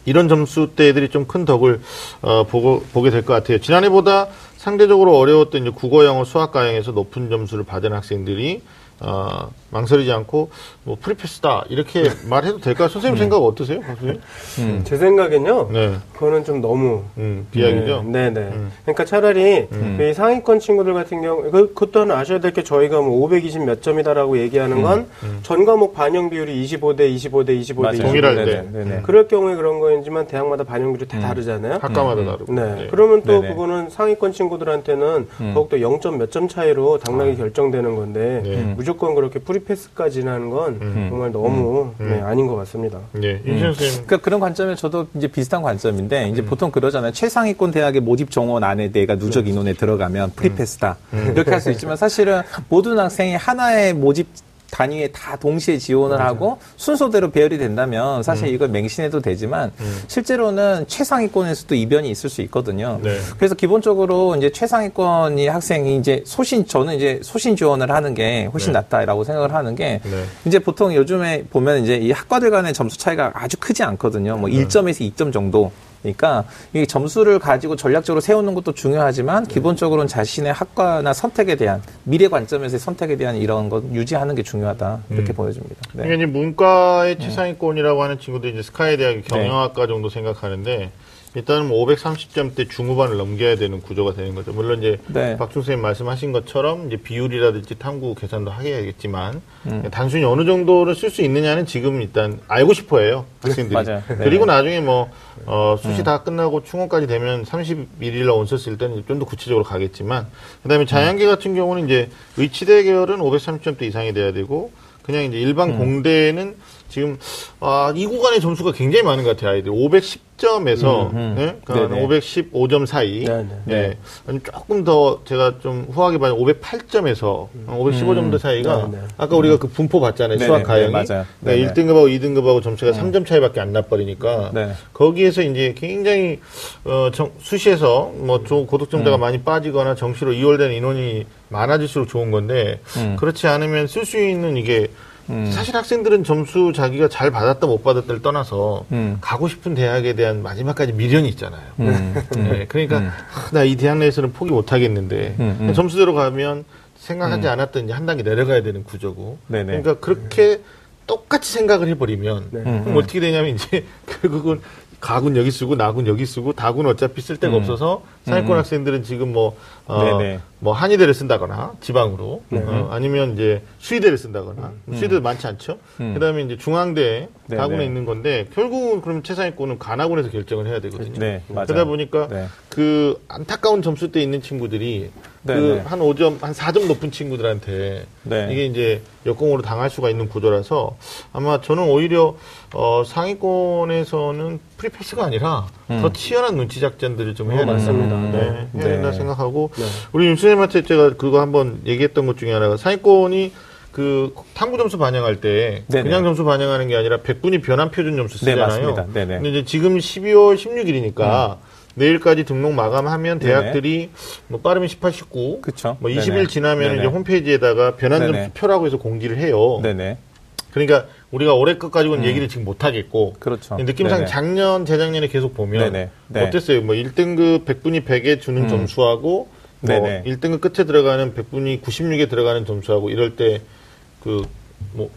이런 점수대들이 좀 큰 덕을 어, 보고, 보게 될 것 같아요. 지난해보다 상대적으로 어려웠던 이제 국어, 영어, 수학 과형에서 높은 점수를 받은 학생들이 어, 망설이지 않고 뭐 프리패스다 이렇게 말해도 될까요? 선생님 생각 어떠세요, 선생님? 음. 제 생각엔요. 네, 그거는 좀 너무 음, 비약이죠. 네, 네. 음. 그러니까 차라리 이 상위권 친구들 같은 경우 그 그것도 아셔야 될 게 저희가 뭐 520 몇 점이다라고 얘기하는 건 전 과목 반영 비율이 25대 25대 25대 맞아요. 25. 동일할 네네. 때. 네 네. 그럴 경우에 그런 거이지만 대학마다 반영 비율이 다 다르잖아요. 학과마다 다르고. 네. 그러면 또 네네. 그거는 상위권 친구들한테는 더욱더 0점 몇 점 차이로 당락이 결정되는 건데 네. 무조건 그렇게 free pass까지 하는 건 정말 너무 네, 아닌 것 같습니다. 네, 임신 선생님. 그러니까 그런 관점에 저도 이제 비슷한 관점인데 이제 보통 그러잖아요. 최상위권 대학의 모집 정원 안에 내가 누적 인원에 들어가면 free pass다 이렇게 할 수 있지만 사실은 모든 학생이 하나의 모집 단위에 다 동시에 지원을 하고 순서대로 배열이 된다면 사실 이걸 맹신해도 되지만 실제로는 최상위권에서도 이변이 있을 수 있거든요. 네. 그래서 기본적으로 이제 최상위권이 학생이 이제 소신 저는 이제 소신 지원을 하는 게 훨씬 네. 낫다라고 생각을 하는 게 네. 이제 보통 요즘에 보면 이제 이 학과들 간의 점수 차이가 아주 크지 않거든요. 뭐 1점에서 2점 정도. 그러니까 이 점수를 가지고 전략적으로 세우는 것도 중요하지만 기본적으로는 자신의 학과나 선택에 대한 미래 관점에서의 선택에 대한 이런 것 유지하는 게 중요하다. 이렇게 보여집니다. 네. 그러니까 문과의 최상위권이라고 하는 친구들 이제 스카이 대학의 경영학과 정도 생각하는데 일단은 뭐 530점대 중후반을 넘겨야 되는 구조가 되는 거죠. 물론 이제 네. 박준 선생님 말씀하신 것처럼 이제 비율이라든지 탐구 계산도 하겠지만 음. 단순히 어느 정도를 쓸 수 있느냐는 지금 일단 알고 싶어 해요 학생들이. *laughs* 맞아요. 네. 그리고 나중에 뭐 어, 수시 다 끝나고 충원까지 되면 31일날 원서 쓸 때는 좀 더 구체적으로 가겠지만 그다음에 자연계 같은 경우는 이제 의치대 계열은 530점대 이상이 돼야 되고 그냥 이제 일반 음. 공대는 지금 아, 이 구간의 점수가 굉장히 많은 것 같아요 아이들 510점에서 음, 음. 네? 그러니까 네네. 515점 사이 네, 네. 예. 조금 더 제가 좀 후하게 봐요 508점에서 515점대 사이가 네, 네. 아까 우리가 그 분포 봤잖아요 네네, 수학 네, 가형이 맞아요. 네, 네네. 1등급하고 2등급하고 점수가 3점 차이밖에 안 나버리니까 네. 거기에서 이제 굉장히 어, 정- 수시에서 뭐 음. 많이 빠지거나 정시로 이월된 인원이 많아질수록 좋은 건데 음. 그렇지 않으면 쓸 수 있는 이게 사실 학생들은 점수 자기가 잘 받았다 못 받았다를 떠나서 음. 가고 싶은 대학에 대한 마지막까지 미련이 있잖아요. 음, *laughs* 네, 그러니까 나 이 대학 내에서는 포기 못 하겠는데 음, 음. 점수대로 가면 생각하지 않았던 이제 한 단계 내려가야 되는 구조고. 네네. 그러니까 그렇게 똑같이 생각을 해버리면 네. 음, 그럼 어떻게 되냐면 이제 *laughs* 결국은 가군 여기 쓰고 나군 여기 쓰고 다군 어차피 쓸 데가 음. 없어서 상위권 학생들은 지금 뭐, 어. 뭐 한의대를 쓴다거나 지방으로 어, 아니면 이제 수의대를 쓴다거나 수의대도 많지 않죠. 음. 그다음에 이제 중앙대 네네. 다군에 있는 건데 결국은 그럼 최상위권은 간하군에서 결정을 해야 되거든요. 네, 맞아요. 그러다 보니까 네. 그 안타까운 점수대 있는 친구들이 네, 그 네. 한 5점, 한 4점 높은 친구들한테 네. 이게 이제 역공으로 당할 수가 있는 구조라서 아마 저는 오히려 어, 상위권에서는 free pass가 아니라 더 치열한 눈치 작전들을 좀 해야 어, 된다. 맞습니다. 네, 네. 해야 된다 네. 생각하고 네. 우리 윤 선생님한테 제가 그거 한번 얘기했던 것 중에 하나가 상위권이 그 탐구 점수 반영할 때 네네. 그냥 점수 반영하는 게 아니라 100분위 변환 표준 점수 네, 쓰잖아요. 맞습니다. 네네. 근데 이제 지금 12월 16일이니까 내일까지 등록 마감하면 대학들이 뭐 빠르면 18, 19, 그쵸. 뭐 20일 네네. 지나면 네네. 이제 홈페이지에다가 변환 네네. 점수 표라고 해서 공지를 해요. 네네. 그러니까 우리가 올해 것 가지고는 얘기를 지금 못 하겠고 그렇죠. 느낌상 네네. 작년 재작년에 계속 보면 네네. 네. 어땠어요? 뭐 1등급 100분이 100에 주는 점수하고 뭐 네네. 1등급 끝에 들어가는 100분이 96에 들어가는 점수하고 이럴 때그뭐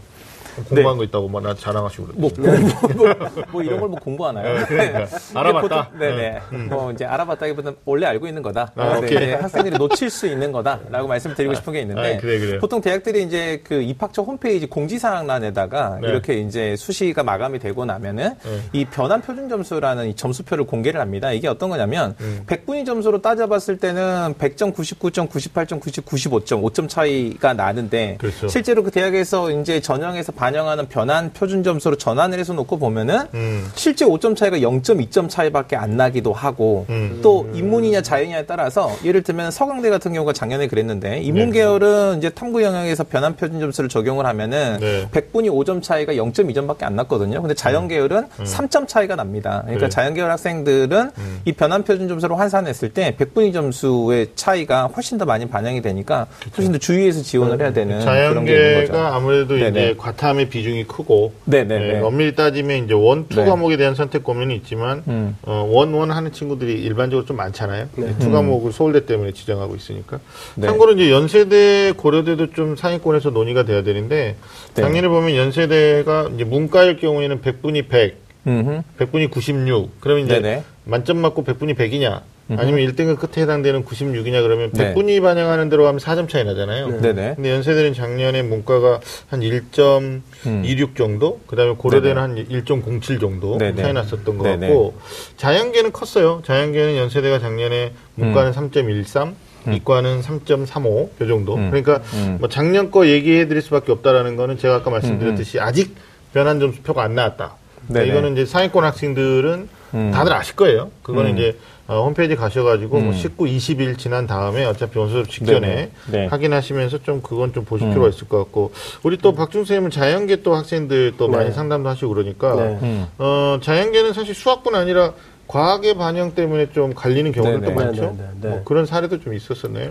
공부한 거 있다고 막 나 자랑하시고. 뭐, 뭐, 뭐, 뭐 이런 걸 뭐 공부하나요? 그러니까 알아봤다. 보통, *laughs* 네네. 뭐 이제 알아봤다기보다는 원래 알고 있는 거다. 아, 네, 학생들이 놓칠 수 있는 거다라고 말씀드리고 싶은 게 있는데 아, 그래, 그래. 보통 대학들이 이제 그 입학처 홈페이지 공지사항란에다가 네. 이렇게 이제 수시가 마감이 되고 나면은 네. 이 변환 표준 점수라는 이 점수표를 공개를 합니다. 이게 어떤 거냐면 음. 100분위 점수로 따져봤을 때는 100점, 99점, 98점, 90, 95점, 5점 차이가 나는데 그렇죠. 실제로 그 대학에서 이제 전형에서 반 영하는 변환 표준 점수로 전환을 해서 놓고 보면은 음. 실제 5점 차이가 0.2점 차이밖에 안 나기도 하고 음. 또 인문이냐 자연이냐에 따라서 예를 들면 서강대 같은 경우가 작년에 그랬는데 네. 인문 계열은 이제 탐구 영역에서 변환 표준 점수를 적용을 하면은 네. 100분이 5점 차이가 0.2점밖에 안 났거든요. 근데 자연 계열은 3점 차이가 납니다. 그러니까 음. 그래. 자연 계열 학생들은 이 변환 표준 점수로 환산했을 때 100분위 점수의 차이가 훨씬 더 많이 반영이 되니까 훨씬 더 주의해서 지원을 해야 되는 그런 게 있는 거죠. 자연계가 아무래도 이제 네네. 과탐의 비중이 크고 네네네. 네, 엄밀히 따지면 이제 one, two 네. 과목에 대한 선택 고민이 있지만 음. 어, one, one 하는 친구들이 일반적으로 좀 많잖아요. two 과목을 서울대 때문에 지정하고 있으니까. 음. 네. 참고로 이제 연세대, 고려대도 좀 상위권에서 논의가 돼야 되는데 네. 작년에 보면 연세대가 이제 문과일 경우에는 100분위 100, 음흠. 100분위 96. 그러면 이제 네네. 만점 맞고 100분위 100이냐? 아니면 1등급 끝에 해당되는 96이냐 그러면 네. 100분이 반영하는 대로 가면 4점 차이 나잖아요. 네네. 근데 연세대는 작년에 문과가 한 1.26 정도, 그다음에 고려대는 한 1.07 정도 음. 네네. 차이 났었던 것 네네. 같고 자연계는 컸어요. 자연계는 연세대가 작년에 문과는 3.13, 이과는 3.35, 요 정도. 음. 그러니까 음. 뭐 작년 거 얘기해 드릴 수밖에 없다라는 거는 제가 아까 말씀드렸듯이 아직 변환 점수표가 안 나왔다. 그러니까 네네. 이거는 이제 상위권 학생들은 음. 다들 아실 거예요. 그거는 음. 이제 어, 홈페이지 가셔가지고 뭐 음. 19, 20일 지난 다음에 어차피 원서 직전에 네네. 네. 확인하시면서 좀 그건 좀 보실 음. 필요가 있을 것 같고 우리 또 박준 선생님은 자연계 또 학생들 또 네. 많이 상담도 하시고 그러니까 네. 음. 어, 자연계는 사실 수학뿐 아니라 과학의 반영 때문에 좀 갈리는 경우들도 네네. 많죠. 네, 네, 네, 네. 뭐 그런 사례도 좀 있었었네요.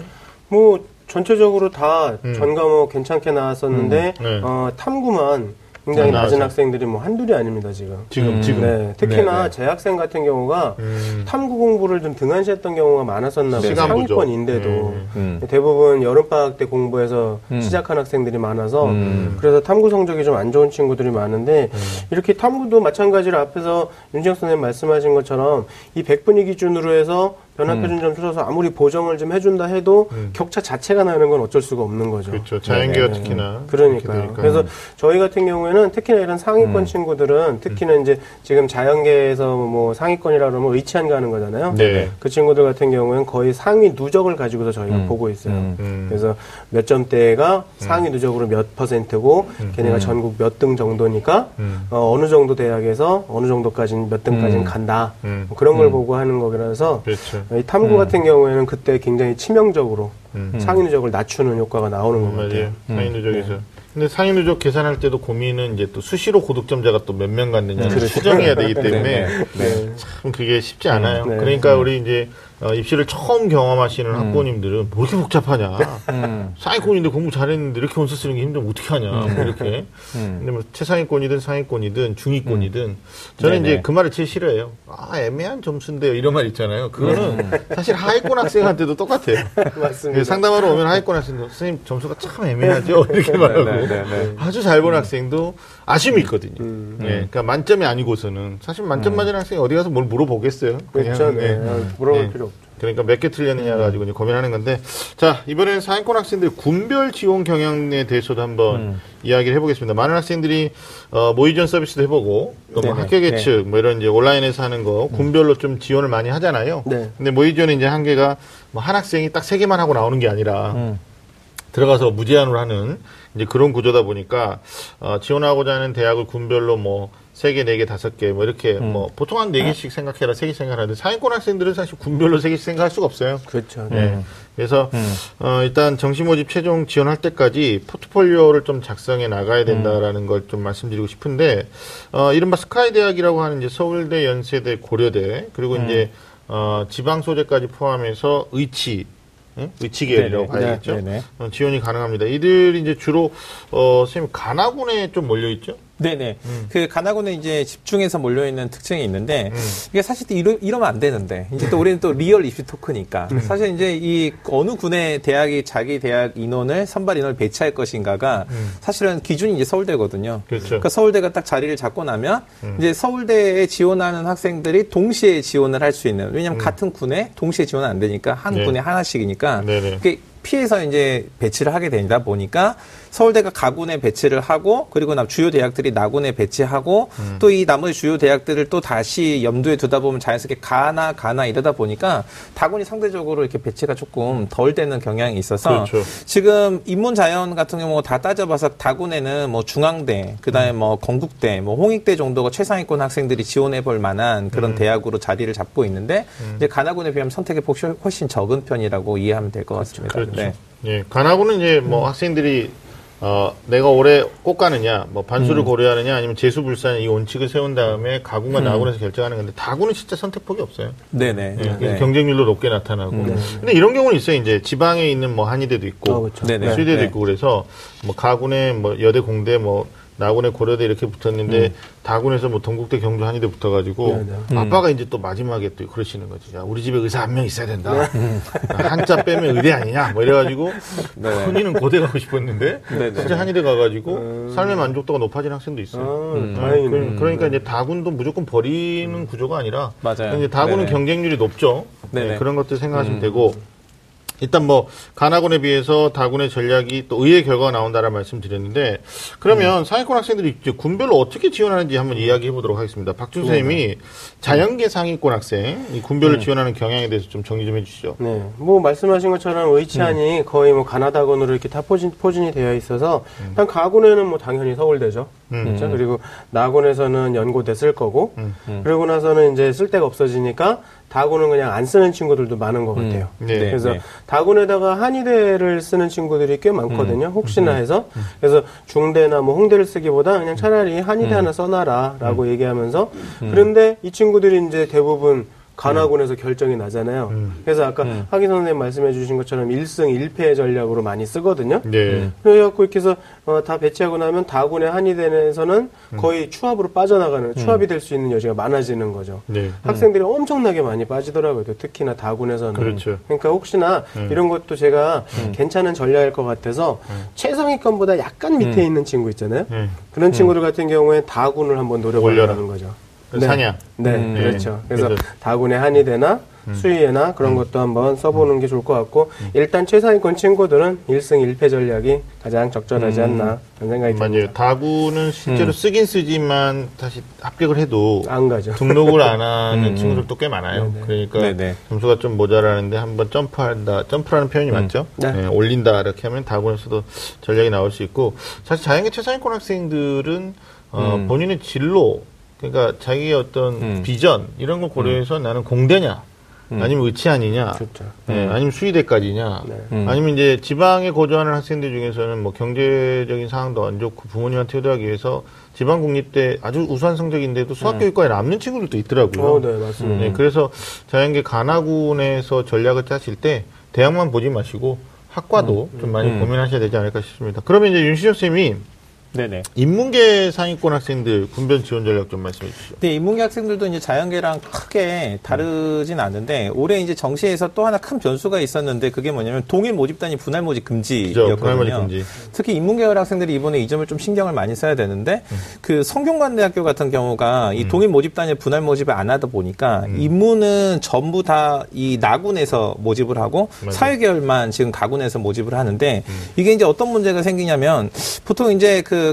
뭐 전체적으로 다 음. 전 과목 괜찮게 나왔었는데 음, 네. 어, 탐구만 굉장히 안 낮은. 학생들이 뭐 한둘이 아닙니다 지금. 지금 음. 지금 네, 특히나 네, 네. 재학생 같은 경우가 음. 탐구 공부를 좀 등한시했던 경우가 많았었나 봐요. 상위권인데도 음. 음. 대부분 여름 방학 때 공부해서 음. 시작한 학생들이 많아서 음. 그래서 탐구 성적이 좀 안 좋은 친구들이 많은데 이렇게 탐구도 마찬가지로 앞에서 윤지영 선생님 말씀하신 것처럼 이 100분위 기준으로 해서 변화표준 점 줄여서 아무리 보정을 좀 해준다 해도 음. 격차 자체가 나는 건 어쩔 수가 없는 거죠. 그렇죠. 자연계가 네, 네, 특히나 그러니까요. 그렇게 되니까. 그래서 저희 같은 경우에는 특히나 이런 상위권 음. 친구들은 특히나 이제 지금 자연계에서 뭐 상위권이라 그러면 의치한 가는 거잖아요. 네. 그 친구들 같은 경우에는 거의 상위 누적을 가지고서 저희가 음. 보고 있어요. 음. 음. 그래서 몇 점대가 상위 누적으로 몇 퍼센트고 걔네가 전국 몇 등 정도니까 음. 어, 느 정도 대학에서 어느 정도까지 몇 등까지는 음. 간다. 음. 뭐 그런 걸 음. 보고 하는 거라서 그렇죠. 이 탐구 음. 같은 경우에는 그때 굉장히 치명적으로 음. 상위 누적을 낮추는 효과가 나오는 것 맞아요. 같아요. 상위 누적에서. 근데 상위 누적 계산할 때도 고민은 이제 또 수시로 고득점자가 또 몇 명 갔느냐 를 추정해야 되기 때문에 네, 네. 참 그게 쉽지 않아요. 네. 그러니까 우리 이제 어, 입시를 처음 경험하시는 학부모님들은 뭐 이렇게 복잡하냐. 음. 상위권인데 공부 잘했는데 이렇게 원서 쓰는 게 힘들면 어떻게 하냐. 뭐 이렇게. 음. 근데 뭐 최상위권이든 상위권이든 중위권이든 저는 네네. 이제 그 말을 제일 싫어해요. 아 애매한 점수인데요. 이런 말 있잖아요. 그거는 사실 하위권 학생한테도 똑같아요. *laughs* 맞습니다. 그 상담하러 오면 하위권 학생도 선생님 점수가 참 애매하죠. *laughs* 이렇게 말하고 네, 네, 네. 아주 잘 본 학생도 아쉬움이 있거든요. 음. 예, 그러니까 만점이 아니고서는 사실 만점 맞은 학생이 어디 가서 뭘 물어보겠어요. 그렇죠. 네. 예. 물어볼 네. 필요 없죠. 그러니까 몇 개 틀렸느냐 가지고 이제 고민하는 건데 자 이번에는 상위권 학생들 군별 지원 경향에 대해서도 한번 음. 이야기를 해보겠습니다. 많은 학생들이 어, 모의전 서비스도 해보고 또 뭐. 학교 예측 뭐 이런 이제 온라인에서 하는 거 군별로 좀 지원을 많이 하잖아요. 네. 근데 모의전은 이제 한계가 뭐 한 학생이 딱 세 개만 하고 나오는 게 아니라 음. 들어가서 무제한으로 하는 이제 그런 구조다 보니까 어, 지원하고자 하는 대학을 군별로 뭐 세 개, 네 개, 다섯 개, 뭐 이렇게 뭐 보통 한 네 개씩 생각해라, 세개 생각하는데 상위권 학생들은 사실 군별로 세 개씩 생각할 수가 없어요. 그렇죠. 네. 그래서 어, 일단 정시 모집 최종 지원할 때까지 포트폴리오를 좀 작성해 나가야 된다라는 걸 좀 말씀드리고 싶은데 어, 이른바 스카이 대학이라고 하는 이제 서울대, 연세대, 고려대 그리고 이제 어, 지방 소재까지 포함해서 의치 응? 의치계열이라고. 봐야겠죠. 네. 어, 지원이 가능합니다. 이들이 이제 주로 어, 선생님 가나군에 좀 몰려 있죠. 네네. 그 가나군에 이제 집중해서 몰려있는 특징이 있는데, 이게 사실 또 이러, 이러면 안 되는데, 이제 또 우리는 또 real 입시 talk니까, 사실 이제 이 어느 군의 대학이 자기 대학 인원을, 선발 인원을 배치할 것인가가 사실은 기준이 이제 서울대거든요. 그렇죠. 그러니까 서울대가 딱 자리를 잡고 나면, 이제 서울대에 지원하는 학생들이 동시에 지원을 할 수 있는, 왜냐면 같은 군에 동시에 지원은 안 되니까, 한 네. 군에 하나씩이니까, 네네. 그게 피해서 이제 배치를 하게 되다 보니까 서울대가 가군에 배치를 하고 그리고 나 주요 대학들이 나군에 배치하고 또이 나머지 주요 대학들을 또 다시 염두에 두다 보면 자연스럽게 가나 가나 이러다 보니까 다군이 상대적으로 이렇게 배치가 조금 덜 되는 경향이 있어서 그렇죠. 지금 인문 자연 같은 경우 다 따져봐서 다군에는 뭐 중앙대 그다음에 뭐 건국대 뭐 홍익대 정도가 최상위권 학생들이 지원해 볼 만한 그런 대학으로 자리를 잡고 있는데 이제 가나군에 비하면 선택의 폭이 훨씬 적은 편이라고 이해하면 될 것 같습니다. 그렇죠. 네. 예, 가나군은 이제 뭐 학생들이 어, 내가 올해 꼭 가느냐, 뭐 반수를 고려하느냐, 아니면 재수불산 이 원칙을 세운 다음에 가군과 나군에서 결정하는 건데 다군은 진짜 선택폭이 없어요. 네네. 예, 그래서 네. 경쟁률도 높게 나타나고. 근데 이런 경우는 있어요. 이제 지방에 있는 뭐 한의대도 있고, 어, 그렇죠. 수의대도 네. 있고 그래서 뭐 가군에 뭐 여대 공대 뭐 나군에 고려대 이렇게 붙었는데 다군에서 뭐 동국대 경주 한의대 붙어가지고 네, 아빠가 이제 또 마지막에 또 그러시는 거지. 야, 우리 집에 의사 한 명 있어야 된다. 한자 빼면 의대 아니냐? 뭐 이래가지고 *laughs* 네. 흔히는 고대 가고 싶었는데 네네. 진짜 한의대 가가지고 삶의 만족도가 높아진 학생도 있어요. 아, 음, 다행이네. 그- 그러니까 이제 다군도 무조건 버리는 구조가 아니라 맞아요. 이제 다군은. 경쟁률이 높죠. 네네. 네, 그런 것들 생각하시면 되고 일단 뭐 가나군에 비해서 다군의 전략이 또 의외의 결과가 나온다라는 말씀 드렸는데 그러면 상위권 학생들이 이제 군별로 어떻게 지원하는지 한번 이야기해 보도록 하겠습니다. 박준 선생님이 자연계 상위권 학생 이 군별로 지원하는 경향에 대해서 좀 정리 좀 해주시죠. 네, 뭐 말씀하신 것처럼 의치안이 거의 뭐 가나다군으로 이렇게 다 포진, 포진이 되어 있어서 일단 가군에는 뭐 당연히 서울대죠. 그렇죠? 그리고 나군에서는 연고대 쓸 거고 그러고 나서는 이제 쓸 데가 없어지니까 다군은 그냥 안 쓰는 친구들도 많은 것 같아요. 네. 그래서 네. 다군에다가 한의대를 쓰는 친구들이 꽤 많거든요. 혹시나 해서. 그래서 중대나 뭐 홍대를 쓰기보다 그냥 차라리 한의대 하나 써놔라라고 얘기하면서 그런데 이 친구들이 이제 대부분 간화군에서 결정이 나잖아요. 그래서 아까 하기 선생님 말씀해 주신 것처럼 1승 1패 전략으로 많이 쓰거든요. 네. 그래갖고 이렇게 해서 어, 다 배치하고 나면 다군의 한의대에서는 음. 거의 추합으로 빠져나가는 추합이 될 수 있는 여지가 많아지는 거죠. 네. 학생들이 엄청나게 많이 빠지더라고요. 특히나 다군에서는. 그렇죠. 러니까 혹시나 이런 것도 제가 괜찮은 전략일 것 같아서 최상위권보다 약간 밑에 있는 친구 있잖아요. 네. 그런 친구들 같은 경우에 다군을 한번 노려보려는 거죠. 그 사냥. 네, 음. 그렇죠. 그래서 그래서- 다군의 한의대나 수의회나 그런 것도 한번 써보는 게 좋을 것 같고 일단 최상위권 친구들은 1승 1패 전략이 가장 적절하지 않나 그런 생각이 맞아요. 듭니다. 다군은 실제로 쓰긴 쓰지만 다시 합격을 해도 안 가죠. 등록을 안 하는 *laughs* 친구들도 꽤 많아요. 그러니까 네네. 점수가 좀 모자라는데 한번 점프한다. 점프라는 표현이 맞죠? 네. 네, 올린다 이렇게 하면 다군에서도 전략이 나올 수 있고 사실 자연계 최상위권 학생들은 어, 본인의 진로 그러니까 자기의 어떤 음. 비전 이런 걸 고려해서 나는 공대냐 아니면 의치아니냐 그렇죠. 네, 아니면 수의대까지냐, 네. 음. 아니면 이제 지방에 거주하는 학생들 중에서는 뭐 경제적인 상황도 안 좋고 부모님한테 효도하기 위해서 지방 국립대 아주 우수한 성적인데도 수학교육과에 남는 친구들도 있더라고요. 어, 네, 맞습니다. 네, 그래서 자연계 가나군에서 전략을 짜실 때 대학만 보지 마시고 학과도 좀 많이 음. 고민하셔야 되지 않을까 싶습니다. 그러면 이제 윤시정 쌤이 네네. 인문계 상위권 학생들 군별 지원 전략 좀 말씀해 주시죠. 근데 인문계 학생들도 이제 자연계랑 크게 다르진 않은데 올해 이제 정시에서 또 하나 큰 변수가 있었는데 그게 뭐냐면 동일 모집단이 분할 모집 그죠? 금지였거든요. 분할 모집 금지. 특히 인문계열 학생들이 이번에 이 점을 좀 신경을 많이 써야 되는데 그 성균관대학교 같은 경우가 이 동일 모집단이 분할 모집을 안 하다 보니까 인문은 전부 다 이 나군에서 모집을 하고. 사회계열만 지금 가군에서 모집을 하는데 이게 이제 어떤 문제가 생기냐면 보통 이제 그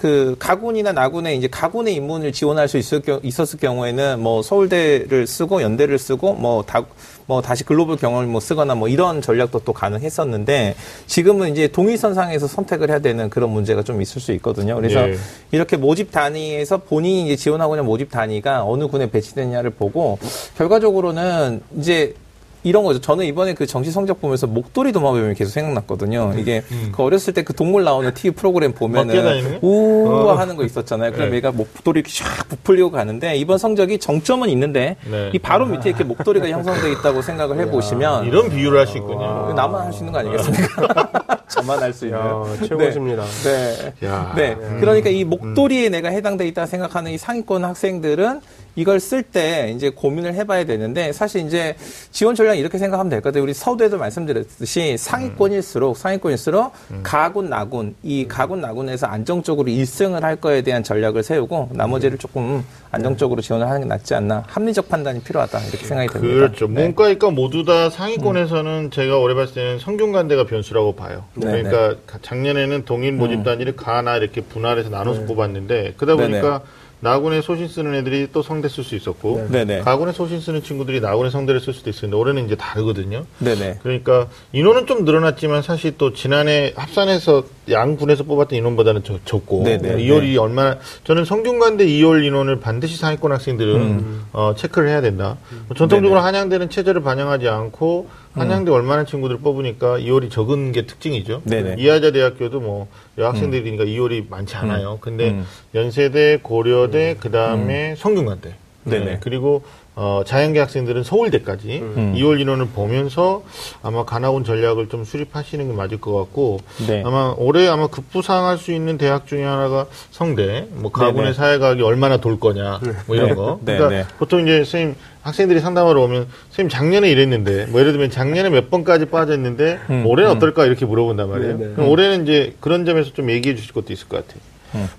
그 가군이나 나군에 이제 가군의 인문을 지원할 수 있을, 있었을 경우에는 뭐 서울대를 쓰고 연대를 쓰고 뭐다뭐 다시 글로벌 경험을 뭐 쓰거나 뭐 이런 전략도 또 가능했었는데 지금은 이제 동일선상에서 선택을 해야 되는 그런 문제가 좀 있을 수 있거든요. 그래서 예. 이렇게 모집 단위에서 본인이 이제 지원하고 있는 모집 단위가 어느 군에 배치됐냐를 보고 결과적으로는 이제 이런 거죠. 저는 이번에 그 정시 성적 보면서 목도리 도마뱀이 계속 생각났거든요. 이게 그 어렸을 때 그 동물 나오는 TV 프로그램 음. 보면은? 우와 하는 거 있었잖아요. 그럼 네. 얘가 목도리 이렇게 샥 부풀리고 가는데 이번 성적이 정점은 있는데 네. 이 바로 밑에 이렇게 목도리가 형성돼 있다고 생각을 해보시면 이런 비유를 할 수 있군요. 어, 나만 할 수 있는 거 아니겠습니까? *laughs* 저만 할 수 있는. 야, 최고십니다. 네. 야. 네. 그러니까 이 목도리에 내가 해당돼 있다 생각하는 이 상위권 학생들은 이걸 쓸 때 이제 고민을 해봐야 되는데 사실 이제 지원 전략 이렇게 생각하면 될 것 같아요. 우리 서두에도 말씀드렸듯이 상위권일수록 상위권일수록 가군 나군 이 가군 나군에서 안정적으로 1승을 할 거에 대한 전략을 세우고 나머지를 조금 안정적으로 지원을 하는 게 낫지 않나 합리적 판단이 필요하다 이렇게 생각이 듭니다. 그렇죠. 네. 문과이과 모두 다 상위권에서는 제가 올해 봤을 때는 성균관대가 변수라고 봐요. 네, 그러니까 작년에는 동일 모집 단위를 가나 이렇게 분할해서 나눠서 뽑았는데 그러다 네, 보니까 나군에 소신 쓰는 애들이 또 성대 쓸 수 있었고 네, 네. 가군에 소신 쓰는 친구들이 나군에 성대를 쓸 수도 있었는데 올해는 이제 다르거든요. 네네. 그러니까 인원은 좀 늘어났지만 사실 또 지난해 합산해서 양군에서 뽑았던 인원보다는 적- 적고 네네. 2월이 얼마나 저는 성균관대 2월 인원을 반드시 상위권 학생들은 어, 체크를 해야 된다. 뭐 전통적으로 음. 네네. 한양대는 체제를 반영하지 않고 한양대 얼마나 친구들을 뽑으니까 2월이 적은 게 특징이죠. 네네. 이하자 대학교도 뭐 여학생들이니까 2월이 많지 않아요. 근데 음. 연세대, 고려대, 그 다음에 성균관대. 네네. 네, 그리고 어, 자연계 학생들은 서울대까지 음. 2월 인원을 보면서 아마 가나온 전략을 좀 수립하시는 게 맞을 것 같고 네. 아마 올해 아마 급부상할 수 있는 대학 중에 하나가 성대, 뭐 가군의 네네. 사회과학이 얼마나 돌 거냐, 뭐 이런 네. 거. 네, 그러니까 네. 보통 이제 선생님 학생들이 상담하러 오면 선생님 작년에 이랬는데 뭐 예를 들면 작년에 몇 번까지 빠졌는데 음, 올해는 음. 어떨까 이렇게 물어본단 말이에요. 네, 네. 그럼 올해는 이제 그런 점에서 좀 얘기해 주실 것도 있을 것 같아요.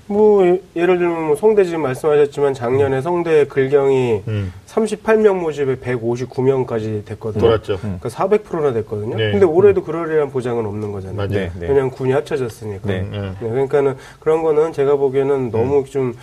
뭐 예- 예를 들면 뭐 성대 지금 말씀하셨지만 작년에 성대 글경이 음. 38명 모집에 159명까지 됐거든요. 돌았죠. 그러니까 400%나 됐거든요. 네. 근데 올해도 그러리란 보장은 없는 거잖아요. 맞아요. 네, 네. 그냥 군이 합쳐졌으니까. 네. 네. 네, 그러니까는 그런 거는 제가 보기에는 너무 좀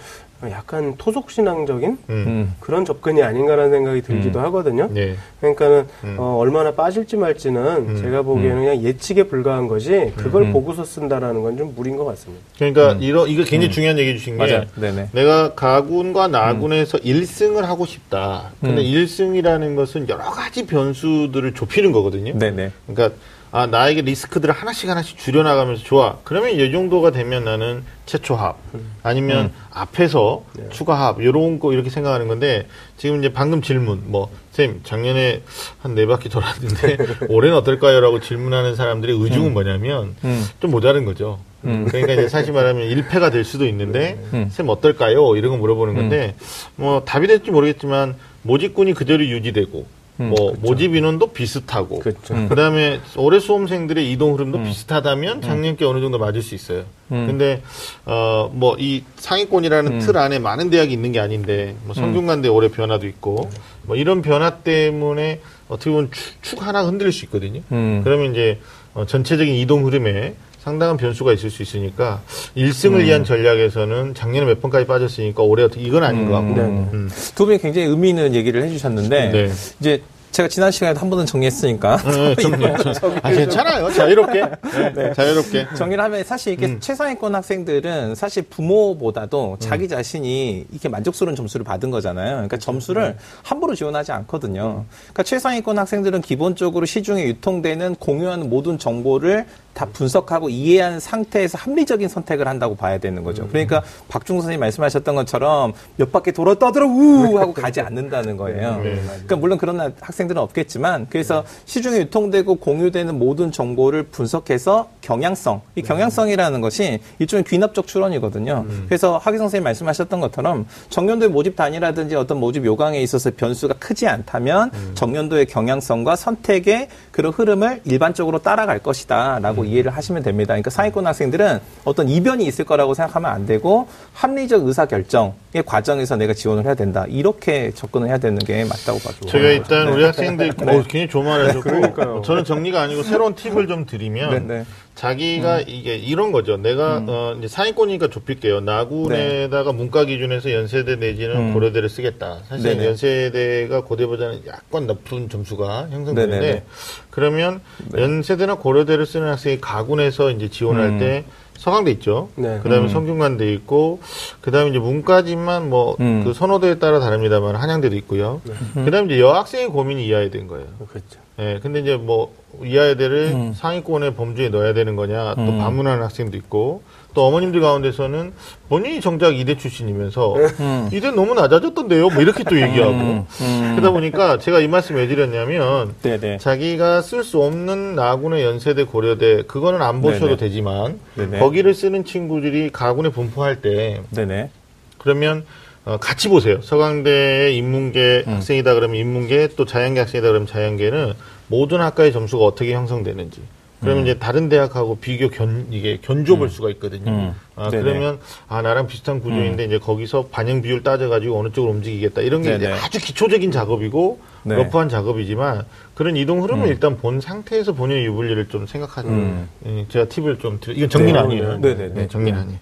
약간 토속 신앙적인 음. 음. 그런 접근이 아닌가라는 생각이 들기도 하거든요. 네. 그러니까는 음. 어, 얼마나 빠질지 말지는 제가 보기에는 그냥 예측에 불과한 거지 그걸 음. 보고서 쓴다라는 건 좀 무리인 것 같습니다. 그러니까 이러 이거 굉장히 중요한 얘기 주신 게 맞아요. 네네. 내가 가군과 나군에서 1승을 하고 싶다. 근데 음. 1승이라는 것은 여러 가지 변수들을 좁히는 거거든요. 네네. 그러니까 아, 나에게 리스크들을 하나씩 하나씩 줄여나가면서 좋아. 그러면 이 정도가 되면 나는 최초 합 아니면 앞에서 추가 합 이런 거 이렇게 생각하는 건데 지금 이제 방금 질문 뭐 쌤 작년에 한 네 바퀴 돌았는데 *laughs* 올해는 어떨까요?라고 질문하는 사람들의 의중은 뭐냐면 음. 좀 모자른 거죠. 그러니까 이제 사실 말하면 1패가 될 수도 있는데 음. 쌤 어떨까요? 이런 거 물어보는 건데 뭐 답이 될지 모르겠지만 모집군이 그대로 유지되고 음, 뭐 모집 인원도 비슷하고 그렇죠. 그다음에 올해 수험생들의 이동 흐름도 비슷하다면 작년께 어느 정도 맞을 수 있어요. 음. 근데 어 뭐 이 상위권이라는 틀 안에 많은 대학이 있는 게 아닌데 뭐 성균관대 올해 변화도 있고 뭐 이런 변화 때문에 어떻게 보면 축, 축 하나 흔들릴 수 있거든요. 음. 그러면 이제 어, 전체적인 이동 흐름에 상당한 변수가 있을 수 있으니까 1승을 음. 위한 전략에서는 작년에 몇 번까지 빠졌으니까 올해 어떻게 이건 아닌 것 같고. 네. 음. 두 분이 굉장히 의미 있는 얘기를 해주셨는데 네. 이제 제가 지난 시간에 한 번은 정리했으니까 네, 정리. *laughs* 아, 괜찮아요. 자유롭게. 네, 자유롭게. 정리를 하면 사실 이게 음. 최상위권 학생들은 사실 부모보다도 자기 자신이 이렇게 만족스러운 점수를 받은 거잖아요. 그러니까 점수를 함부로 지원하지 않거든요. 그러니까 최상위권 학생들은 기본적으로 시중에 유통되는 공유하는 모든 정보를 다 분석하고 이해한 상태에서 합리적인 선택을 한다고 봐야 되는 거죠. 그러니까 박중선 선생님 말씀하셨던 것처럼 몇 바퀴 돌았다 하더라 우 하고 가지 않는다는 거예요. 네. 그러니까 물론 그런 학생 들은 없겠지만 그래서 시중에 유통되고 공유되는 모든 정보를 분석해서 경향성 이 경향성이라는 것이 일종의 귀납적 추론이거든요. 그래서 하기 선생님 말씀하셨던 것처럼 정년도의 모집 단위라든지 어떤 모집 요강에 있어서 변수가 크지 않다면 정년도의 경향성과 선택의 그런 흐름을 일반적으로 따라갈 것이다라고 이해를 하시면 됩니다. 그러니까 상위권 학생들은 어떤 이변이 있을 거라고 생각하면 안 되고 합리적 의사 결정의 과정에서 내가 지원을 해야 된다. 이렇게 접근을 해야 되는 게 맞다고 봐죠. 저희가 일단 우리 학생들 어, 굉장히 조말하셨고 그러니까요. 저는 정리가 아니고 새로운 팁을 좀 드리면 네, 네. 자기가 이게 이런 거죠. 내가 어, 이제 상위권이니까 좁힐게요. 나군에다가 문과 기준에서 연세대 내지는 음. 고려대를 쓰겠다. 사실 네네. 연세대가 고대보다는 약간 높은 점수가 형성되는데 네네네. 그러면 연세대나 고려대를 쓰는 학생이 가군에서 이제 지원할 음. 때 서강대 있죠. 네. 그다음에 음. 성균관대 있고 그다음에 이제 문과지만 뭐그 음. 선호도에 따라 다릅니다만 한양대도 있고요. 그다음에 이제 여학생의 고민이 이하에 된 거예요. 그렇죠. 예, 근데 이제 뭐 이하여대를 음. 상위권의 범주에 넣어야 되는 거냐 또 음. 반문하는 학생도 있고 또 어머님들 가운데서는 본인이 정작 이대 출신이면서 음. 이대 너무 낮아졌던데요 뭐 이렇게 또 얘기하고 음, 음. 그러다 보니까 제가 이 말씀 왜 드렸냐면 네네. 자기가 쓸 수 없는 나군의 연세대 고려대 그거는 안 보셔도 네네. 되지만 네네. 거기를 쓰는 친구들이 가군에 분포할 때 네네. 그러면 어, 같이 보세요. 서강대의 인문계 음. 학생이다 그러면 인문계 또 자연계 학생이다 그러면 자연계는 모든 학과의 점수가 어떻게 형성되는지. 그러면 이제 다른 대학하고 비교 견 이게 견조 볼 수가 있거든요. 음. 아, 네네. 그러면 아 나랑 비슷한 구조인데 이제 거기서 반영 비율 따져가지고 어느 쪽으로 움직이겠다 이런 게 이제 네네. 아주 기초적인 작업이고 네. 러프한 작업이지만 그런 이동 흐름을 일단 본 상태에서 본인의 유불리를 좀 생각하는 음. 예, 제가 팁을 좀 드려. 이건 정리는 네. 아니에요. 네네네. 네, 정리는 아니에요.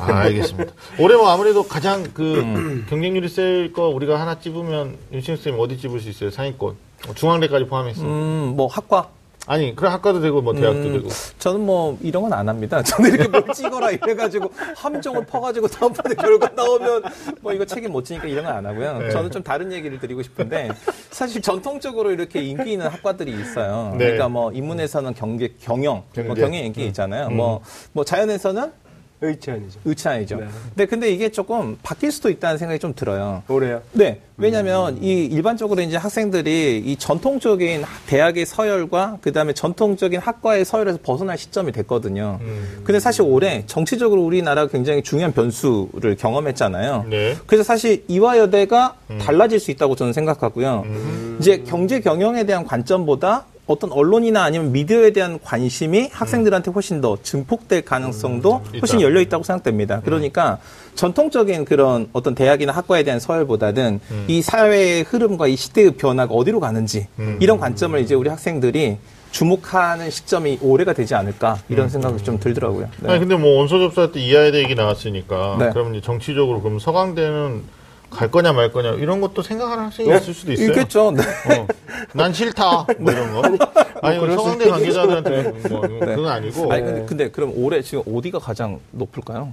아, 알겠습니다. 올해 뭐 아무래도 가장 그 경쟁률이 셀 거 우리가 하나 찝으면 윤신 선생님 어디 찝을 수 있어요? 상위권. 어, 중앙대까지 포함해서. 음, 뭐 학과. 아니, 그럼 학과도 되고 뭐 대학도 음, 되고. 저는 뭐 이런 건 안 합니다. 저는 이렇게 뭘 찍어라 이래가지고 함정을 퍼가지고 다음번에 결과 나오면 뭐 이거 책임 못 지니까 이런 건 안 하고요. 네. 저는 좀 다른 얘기를 드리고 싶은데 사실 전통적으로 이렇게 인기 있는 학과들이 있어요. 네. 그러니까 뭐 인문에서는 경제 경영, 뭐 경제. 경영 인기 있잖아요. 뭐뭐 자연에서는 의치 아니죠. 의치 아니죠. 네. 근데 근데 이게 조금 바뀔 수도 있다는 생각이 좀 들어요. 올해요. 네. 왜냐면 이 일반적으로 이제 학생들이 이 전통적인 대학의 서열과 그 다음에 전통적인 학과의 서열에서 벗어날 시점이 됐거든요. 음. 근데 사실 올해 정치적으로 우리나라가 굉장히 중요한 변수를 경험했잖아요. 네. 그래서 사실 이화여대가 음. 달라질 수 있다고 저는 생각하고요. 이제 경제 경영에 대한 관점보다 어떤 언론이나 아니면 미디어에 대한 관심이 학생들한테 훨씬 더 증폭될 가능성도 음, 훨씬. 열려 있다고 생각됩니다. 그러니까 전통적인 그런 어떤 대학이나 학과에 대한 서열보다는 음. 이 사회의 흐름과 이 시대의 변화가 어디로 가는지 음. 이런 관점을 이제 우리 학생들이 주목하는 시점이 올해가 되지 않을까 이런 생각이 좀 들더라고요. 네. 아니, 근데 뭐 원서 접수할 때 이하여대 얘기 나왔으니까. 네. 그러면 이제 정치적으로 그럼 서강대는 갈 거냐 말 거냐 이런 것도 생각하는 학생이 있을 수도 있어요. 있겠죠. 네. 어, 난 싫다. 뭐 이런 거. 아니, 그럴 서강대 관계자들한테 뭐, 그건 아니고. 아니 근데, 근데 그럼 올해 지금 어디가 가장 높을까요?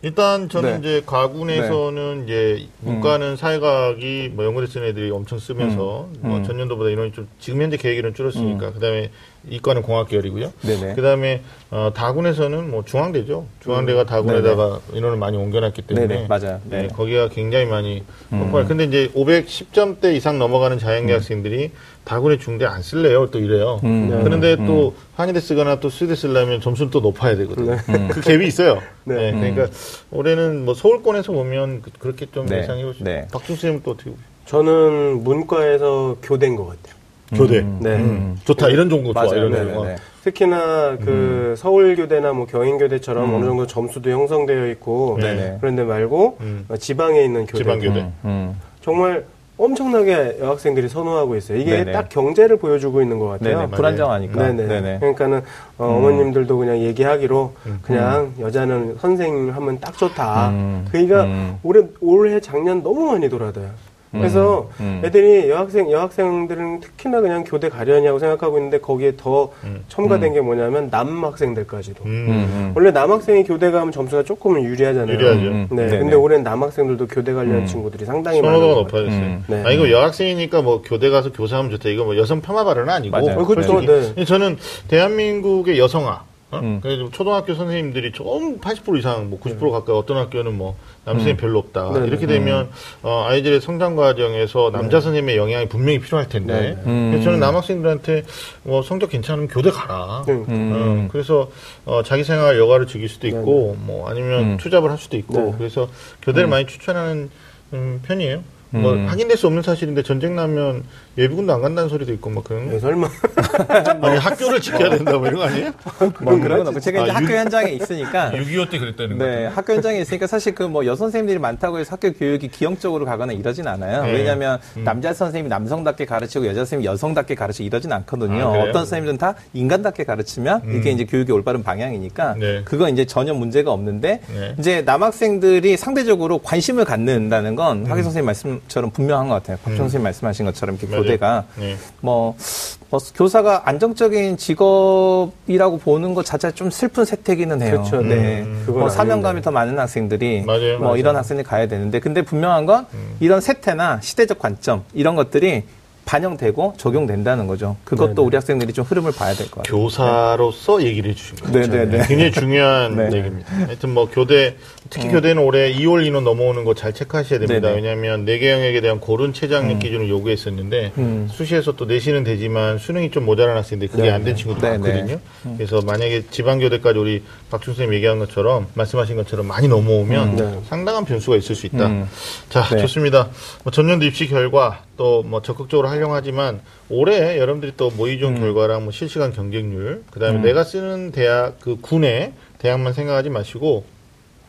일단 저는 네. 이제 가군에서는 이제 문과는 사회과학이 뭐 연구대 쓰는 애들이 엄청 쓰면서 뭐 음. 전년도보다 인원이 좀 지금 현재 계획일은 줄었으니까 그다음에 이과는 공학 계열이고요. 네네. 그다음에 어, 다군에서는 뭐 중앙대죠. 중앙대가 다군에다가 인원을 많이 옮겨놨기 때문에 네네, 맞아요. 네, 네. 거기가 굉장히 많이 음. 폭발. 근데 이제 510점대 이상 넘어가는 자연계 학생들이 다군에 중대 안 쓸래요. 또 이래요. 음. 그런데 또 한의대 쓰거나 또 수의대 쓰려면 점수는 또 높아야 되거든요. 음. 그 갭이 있어요. *laughs* 네. 네. 그러니까 올해는 뭐 서울권에서 보면 그- 그렇게 좀 네. 예상해 보시죠. 네. 박준 선생님 또 어떻게 보세요? 저는 문과에서 교대인 것 같아요. 교대. 네. 음, 좋다. 이런 종목 좋아. 맞아요. 이런 네네네. 거. 특히나 그 서울교대나 뭐 경인교대처럼 음. 어느 정도 점수도 형성되어 있고 네네. 그런데 말고 음. 어, 지방에 있는 교대 지방교대. 음, 음. 정말 엄청나게 여학생들이 선호하고 있어요. 이게 네네. 딱 경제를 보여주고 있는 것 같아요. 네네. 불안정하니까. 네네. 네네. 그러니까는 어, 음. 머님들도 그냥 얘기하기로 그냥 여자는 선생님 하면 딱 좋다. 음. 그러니까 음. 올해 올해 작년 너무 많이 돌아다요. 그래서 음. 애들이 여학생 여학생들은 특히나 그냥 교대 가려냐고 생각하고 있는데 거기에 더 음. 첨가된 게 뭐냐면 남학생들까지도. 음. 음, 음. 원래 남학생이 교대 가면 점수가 조금은 유리하잖아요. 유리하죠. 음, 네. 네네. 근데 올해는 남학생들도 교대 관련 음. 친구들이 상당히 많아요. 선호도가 높아졌어요. 음. 네. 아, 이거 여학생이니까 뭐 교대 가서 교사하면 좋다. 이거 뭐 여성 폄하 발언은 아니고. 맞아요. 어, 그렇죠. 네. 저는 대한민국의 여성화. 어? 음. 그래서 초등학교 선생님들이 좀 80% 이상, 뭐 90% 가까이 어떤 학교는 뭐 남선생님 별로 없다. 네, 이렇게 네. 되면 어, 아이들의 성장 과정에서 남자 선생님의 영향이 분명히 필요할 텐데. 네, 네. 음. 그래서 저는 남학생들한테 뭐 성적 괜찮으면 교대 가라. 네. 음. 어, 그래서 어, 자기 생활 여가를 즐길 수도 있고 뭐 아니면 음. 투잡을 할 수도 있고 네. 그래서 교대를 많이 추천하는 음, 편이에요. 뭐 음. 확인될 수 없는 사실인데 전쟁 나면 예비군도 안 간다는 소리도 있고 막 그런 네, 설마. *laughs* 아니 학교를 지켜야 된다 뭐 이런 거 아니에요? 뭐 그런 건 없고 제가 이제 아, 학교 육- 현장에 있으니까 *laughs* 6.25 때 그랬다는 네, 학교 현장에 있으니까 사실 그 뭐 여선생님들이 많다고 해서 학교 교육이 기형적으로 가거나 이러진 않아요. 네. 왜냐하면 남자 선생님이 남성답게 가르치고 여자 선생님이 여성답게 가르치고 이러진 않거든요. 아? 어떤 선생님들은 다 인간답게 가르치면 이게 이제 교육의 올바른 방향이니까 네. 그거 이제 전혀 문제가 없는데 네. 이제 남학생들이 상대적으로 관심을 갖는다는 건 하기 선생님 말씀 처럼 분명한 것 같아요. 박정 선생님 말씀하신 것처럼 이렇게 맞아요. 교대가 네. 뭐, 뭐 교사가 안정적인 직업이라고 보는 것 자체가 좀 슬픈 세태기는 해요. 그렇죠. 네. 음, 그건 뭐 사명감이. 더 많은 학생들이 맞아요. 뭐 맞아요. 이런 학생들이 가야 되는데 근데 분명한 건 음. 이런 세태나 시대적 관점 이런 것들이 반영되고 적용된다는 거죠. 그것도 네네. 우리 학생들이 좀 흐름을 봐야 될 것 같아요. 교사로서 얘기를 해주신 거예요. 네, 네, 네. 굉장히 중요한 *laughs* 네. 얘기입니다. 하여튼 뭐 교대 특히 교대는 올해 2월 인원 넘어오는 거 잘 체크하셔야 됩니다. 네네. 왜냐하면 내개 영역에 대한 고른 최저학력 기준을 요구했었는데 음. 수시에서 또 내신은 되지만 수능이 좀 모자란 학생인데 그게 안 된 친구도 네네. 많거든요. 그래서 만약에 지방교대까지 우리 박준 선생님 얘기한 것처럼 말씀하신 것처럼 많이 넘어오면 네. 상당한 변수가 있을 수 있다. 음. 자 네. 좋습니다. 뭐 전년도 입시 결과 또 뭐 적극적으로 하려고 하지만 올해 여러분들이 또 모의종 결과랑 뭐 실시간 경쟁률 그다음에 음. 내가 쓰는 대학 그 군의 대학만 생각하지 마시고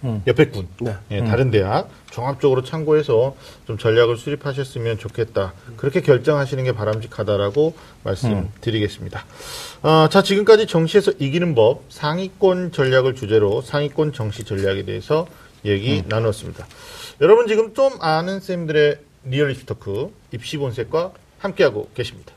음. 옆에 군 네. 예, 다른 대학 종합적으로 참고해서 좀 전략을 수립하셨으면 좋겠다. 그렇게 결정하시는 게 바람직하다라고 말씀드리겠습니다. 어, 자, 지금까지 정시에서 이기는 법 상위권 전략을 주제로 상위권 정시 전략에 대해서 얘기 나누었습니다. 여러분 지금 좀 아는 쌤들의 리얼리티 토크 입시 본색과 함께하고 계십니다.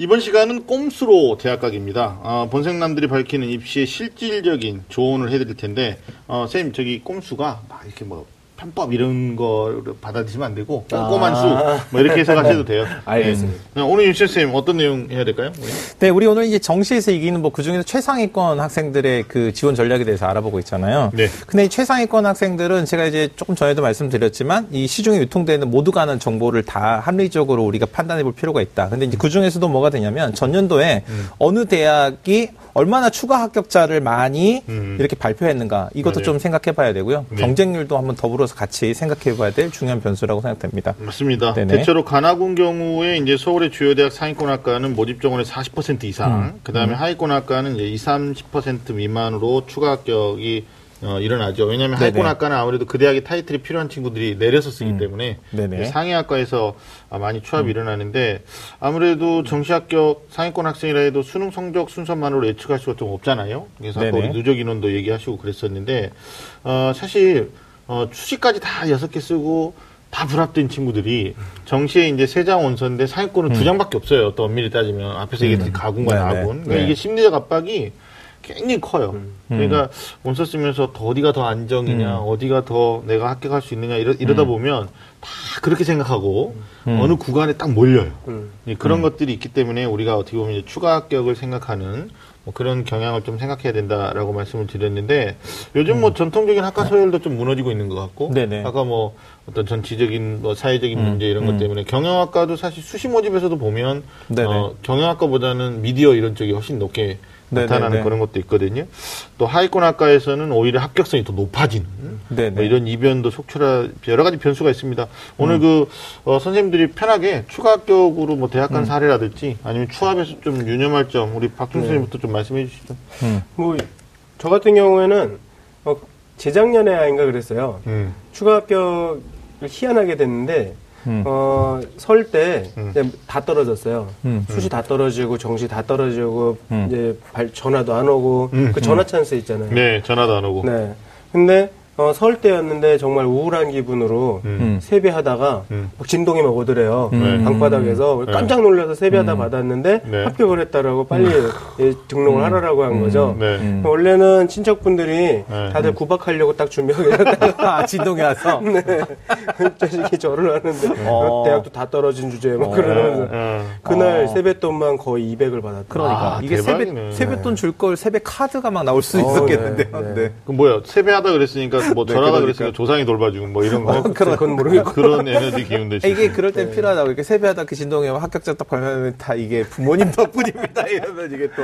이번 시간은 꼼수로 대학각입니다. 어, 본생남들이 밝히는 입시의 실질적인 조언을 해드릴 텐데, 어, 선생님, 저기 꼼수가 막 이렇게 뭐, 편법 이런 거를 받아들이시면 안 되고, 꼼꼼한 수, 뭐 이렇게 해석하셔도 돼요. 알겠습니다. 네. 오늘 유시 선생님 어떤 내용 해야 될까요? 우리? 네, 우리 오늘 이제 정시에서 이기는 뭐 그중에서 최상위권 학생들의 그 지원 전략에 대해서 알아보고 있잖아요. 네. 근데 이 최상위권 학생들은 제가 이제 조금 전에도 말씀드렸지만 이 시중에 유통되는 모두가 아는 정보를 다 합리적으로 우리가 판단해 볼 필요가 있다. 근데 이제 그 중에서도 뭐가 되냐면 전년도에 음. 어느 대학이 얼마나 추가 합격자를 많이 음. 이렇게 발표했는가 이것도 맞아요. 좀 생각해 봐야 되고요. 네. 경쟁률도 한번 더불어 서 같이 생각해 봐야 될 중요한 변수라고 생각됩니다. 맞습니다. 네네. 대체로 관하군 경우에 이제 서울의 주요 대학 상위권 학과는 모집 정원의 40% 이상, 음. 그 다음에 하위권 학과는 이제 20, 30% 미만으로 추가 합격이 어, 일어나죠. 왜냐하면 하위권. 학과는 아무래도 그 대학의 타이틀이 필요한 친구들이 내려서 쓰기 때문에 네네. 상위 학과에서 아, 많이 추합이 일어나는데 아무래도 정시 합격 상위권 학생이라 해도 수능 성적 순서만으로 예측할 수가 좀 없잖아요. 그래서 아까. 우리 누적 인원도 얘기하시고 그랬었는데 어, 사실 어, 수시까지 다 여섯 개 쓰고 다 불합된 친구들이 정시에 이제 세 장 원서인데 상위권은 두 장밖에 없어요. 또 엄밀히 따지면 앞에서 얘기했듯이 가군과 네네. 나군. 그러니까 네. 이게 심리적 압박이 굉장히 커요. 그러니까 원서 쓰면서 더 어디가 더 안정이냐, 어디가 더 내가 합격할 수 있느냐 이러, 이러다 보면 다 그렇게 생각하고 어느 구간에 딱 몰려요. 음. 예, 그런 것들이 있기 때문에 우리가 어떻게 보면 이제 추가 합격을 생각하는 뭐 그런 경향을 좀 생각해야 된다라고 말씀을 드렸는데 요즘 뭐 전통적인 학과 서열도 좀 무너지고 있는 것 같고 네네. 아까 뭐 어떤 전치적인 뭐 사회적인 문제 이런 것 때문에 경영학과도 사실 수시 모집에서도 보면. 어, 경영학과보다는 미디어 이런 쪽이 훨씬 높게. 나타나는 그런 것도 있거든요. 또 하위권 학과에서는 오히려 합격성이 더 높아지는 네네. 뭐 이런 이변도 속출하 여러 가지 변수가 있습니다. 오늘 음. 그 어, 선생님들이 편하게 추가 합격으로 뭐 대학 음. 간 사례라든지 아니면 추합에서 좀 유념할 점 우리 박준 네. 선생님부터 좀 말씀해 주시죠. 뭐, 저 같은 경우에는, 어, 재작년에 아닌가 그랬어요. 음. 추가 합격을 희한하게 됐는데, 음. 어, 설 때, 음. 다 떨어졌어요. 음. 수시 다 떨어지고, 정시 다 떨어지고, 음. 이제 발, 전화도 안 오고, 음, 그 전화 찬스 있잖아요. 네, 전화도 안 오고. 네. 근데, 어, 설 때였는데 정말 우울한 기분으로 음. 세배하다가 음. 막 진동이 막 오더래요. 네. 방바닥에서 네. 깜짝 놀라서 세배하다 받았는데 네. 합격을 했다라고 빨리 예, 등록을 하라라고 한 거죠. 네. 음. 원래는 친척분들이 네. 다들 구박하려고 딱 준비하고 *laughs* 있다가 아, 진동이 와서. *laughs* 네. 자식이 절을 하는데 어. 대학도 다 떨어진 주제에 막 그러면서 어. 그날 어. 세뱃돈만 거의 200을 받았다. 그러니까 아, 이게. 세배 세뱃돈 줄 걸 세배 카드가 막 나올 수 어, 있었겠는데요. 네, 네. 네. 그 뭐야 세배하다 그랬으니까 뭐 네, 전화가 그러니까. 그랬으니까 조상이 돌봐주고 뭐 이런 거 그건 모르겠고. 그런 에너지 기운들 이게 그럴 땐 필요하다고 이렇게 세배하다 그 진동에 합격자 딱 발매하면 다 이게 부모님 *laughs* 덕분입니다 이러면 이게 또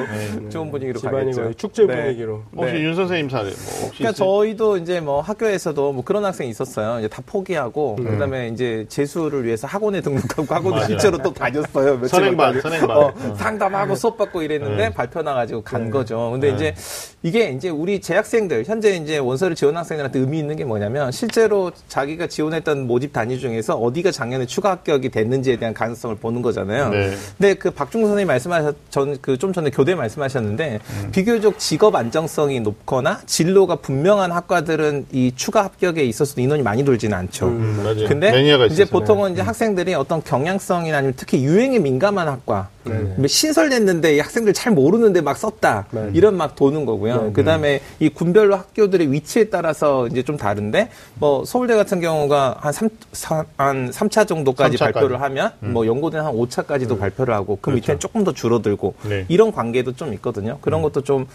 좋은 분위기로 집안이 가겠죠. 축제 네. 분위기로. 혹시 네. 윤 선생님 사례 뭐 혹시 그러니까 있어요? 저희도 이제 뭐 학교에서도 뭐 그런 학생이 있었어요. 이제 다 포기하고 그다음에 이제 재수를 위해서 학원에 등록하고 학원도 맞아요. 실제로 또 다녔어요. 선행반. 선행반. 어, 어. 상담하고 수업 받고 이랬는데 네. 발표 나가지고 간 거죠. 근데 네. 이제 이게 이제 우리 재학생들 현재 이제 원서를 지원 학생들한테 의미 있는 게 뭐냐면 실제로 자기가 지원했던 모집 단위 중에서 어디가 작년에 추가 합격이 됐는지에 대한 가능성을 보는 거잖아요. 네. 근데 그 박중선 선생님 말씀하셨 전 그 좀 전에 교대 말씀하셨는데 음. 비교적 직업 안정성이 높거나 진로가 분명한 학과들은 이 추가 합격에 있어서도 인원이 많이 돌지는 않죠. 음, 맞아요. 근데 이제 있어서. 보통은 이제 학생들이 어떤 경향성이나 아니면 특히 유행에 민감한 학과 뭐 신설됐는데 이 학생들 잘 모르는데 막 썼다 네. 이런 막 도는 거고요. 네, 그다음에 이 군별로 학교들의 위치에 따라서 이제 좀 다른데 뭐 서울대 같은 경우가 한 3, 한 3차 정도까지 3차까지. 발표를 하면 뭐 연고대는 한 5차까지도 발표를 하고 그 밑에는 조금 더 줄어들고 네. 이런 관계도 좀 있거든요. 그런 것도 좀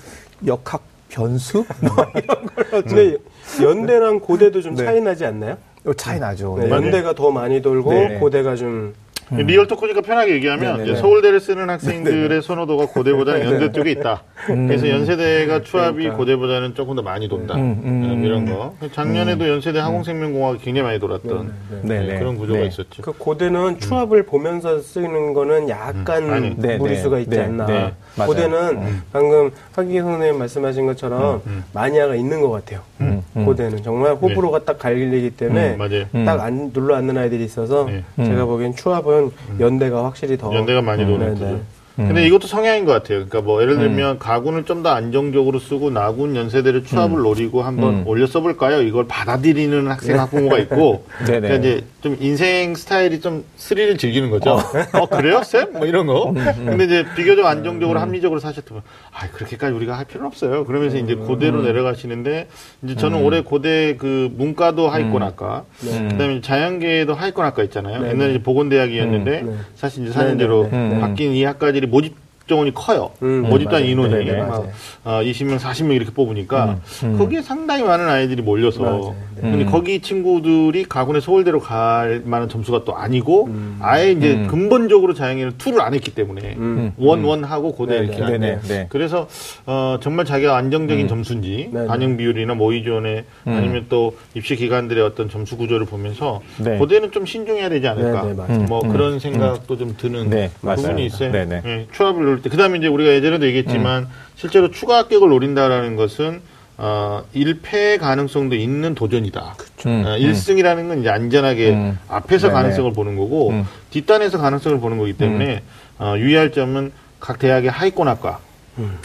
역학 변수 *laughs* 뭐 이런 걸로 좀 연대랑 고대도 좀 네. 차이 나지 않나요? 차이 나죠. 네, 네. 연대가 더 많이 돌고 네. 고대가 좀 real talk니까 편하게 얘기하면 네네네. 이제 서울대를 쓰는 학생들의 선호도가 고대보다는 연대 쪽에 있다. 그래서 연세대가 추합이 그러니까. 고대보다는 조금 더 많이 돈다. 음, 음. 이런 거. 작년에도 연세대 항공생명공학이 굉장히 많이 돌았던 네, 네, 네. 그런 구조가 네. 있었죠. 그 고대는 추합을 보면서 쓰는 거는 약간 음. 네, 무리수가 네, 있지 네, 않나. 네, 맞아요. 고대는 방금 하기 선생님 말씀하신 것처럼 음, 마니아가 있는 것 같아요. 음, 음. 고대는 정말 호불호가 딱 갈리기 때문에 음. 음. 딱 안, 눌러 앉는 아이들이 있어서 네. 제가 보기엔 추합은 연대가 확실히 더 연대가 많이 음, 도는 네. 네. 근데 이것도 성향인 것 같아요. 그러니까 뭐 예를 들면 가군을 좀 더 안정적으로 쓰고 나군 연세대를 추합을 노리고 한번 음. 올려 써볼까요? 이걸 받아들이는 학생 학부모가 있고, 네네. *laughs* 그러니까 이제 좀 인생 스타일이 좀 스릴을 즐기는 거죠. 어, 그래요, 쌤? 뭐 이런 거. 근데 이제 비교적 안정적으로 합리적으로 사셨다면, 아, 그렇게까지 우리가 할 필요는 없어요. 그러면서 이제 고대로 내려가시는데, 이제 저는 올해 고대 그 문과도 하위권학과, 그다음에 자연계도 하위권학과 있잖아요. 네, 옛날에 네. 이제 보건대학이었는데, 네. 사실 이제 4년제로 네, 네, 네. 바뀐 이 학과들이 모집 정원이 커요. 음, 모집단 맞아요. 인원이 네, 네, 막 맞아요. 어, 20명, 40명 이렇게 뽑으니까 거기에 상당히 많은 아이들이 몰려서 맞아요. 네. 근데 거기 친구들이 가군의 서울대로 갈 만한 점수가 또 아니고 아예 이제 음. 근본적으로 자연계는 투를 안 했기 때문에 음. 원, 원 하고 고대 네, 이렇게 네, 하는데 네, 네. 그래서 어, 정말 자기가 안정적인 점수인지 네, 네. 반영 비율이나 모의 지원에 아니면 또 입시 기관들의 어떤 점수 구조를 보면서 네. 고대는 좀 신중해야 되지 않을까 네, 네. 뭐 그런 생각도 좀 드는 네. 부분이 있어요. 네, 네. 예, 추합을 때 그 다음에 이제 우리가 예전에도 얘기했지만 실제로 추가 합격을 노린다라는 것은 어, 1패 가능성도 있는 도전이다. 음, 어, 1승이라는 건 이제 안전하게 음. 앞에서 네네. 가능성을 보는 거고 음. 뒷단에서 가능성을 보는 거기 때문에 어, 유의할 점은 각 대학의 하위권 학과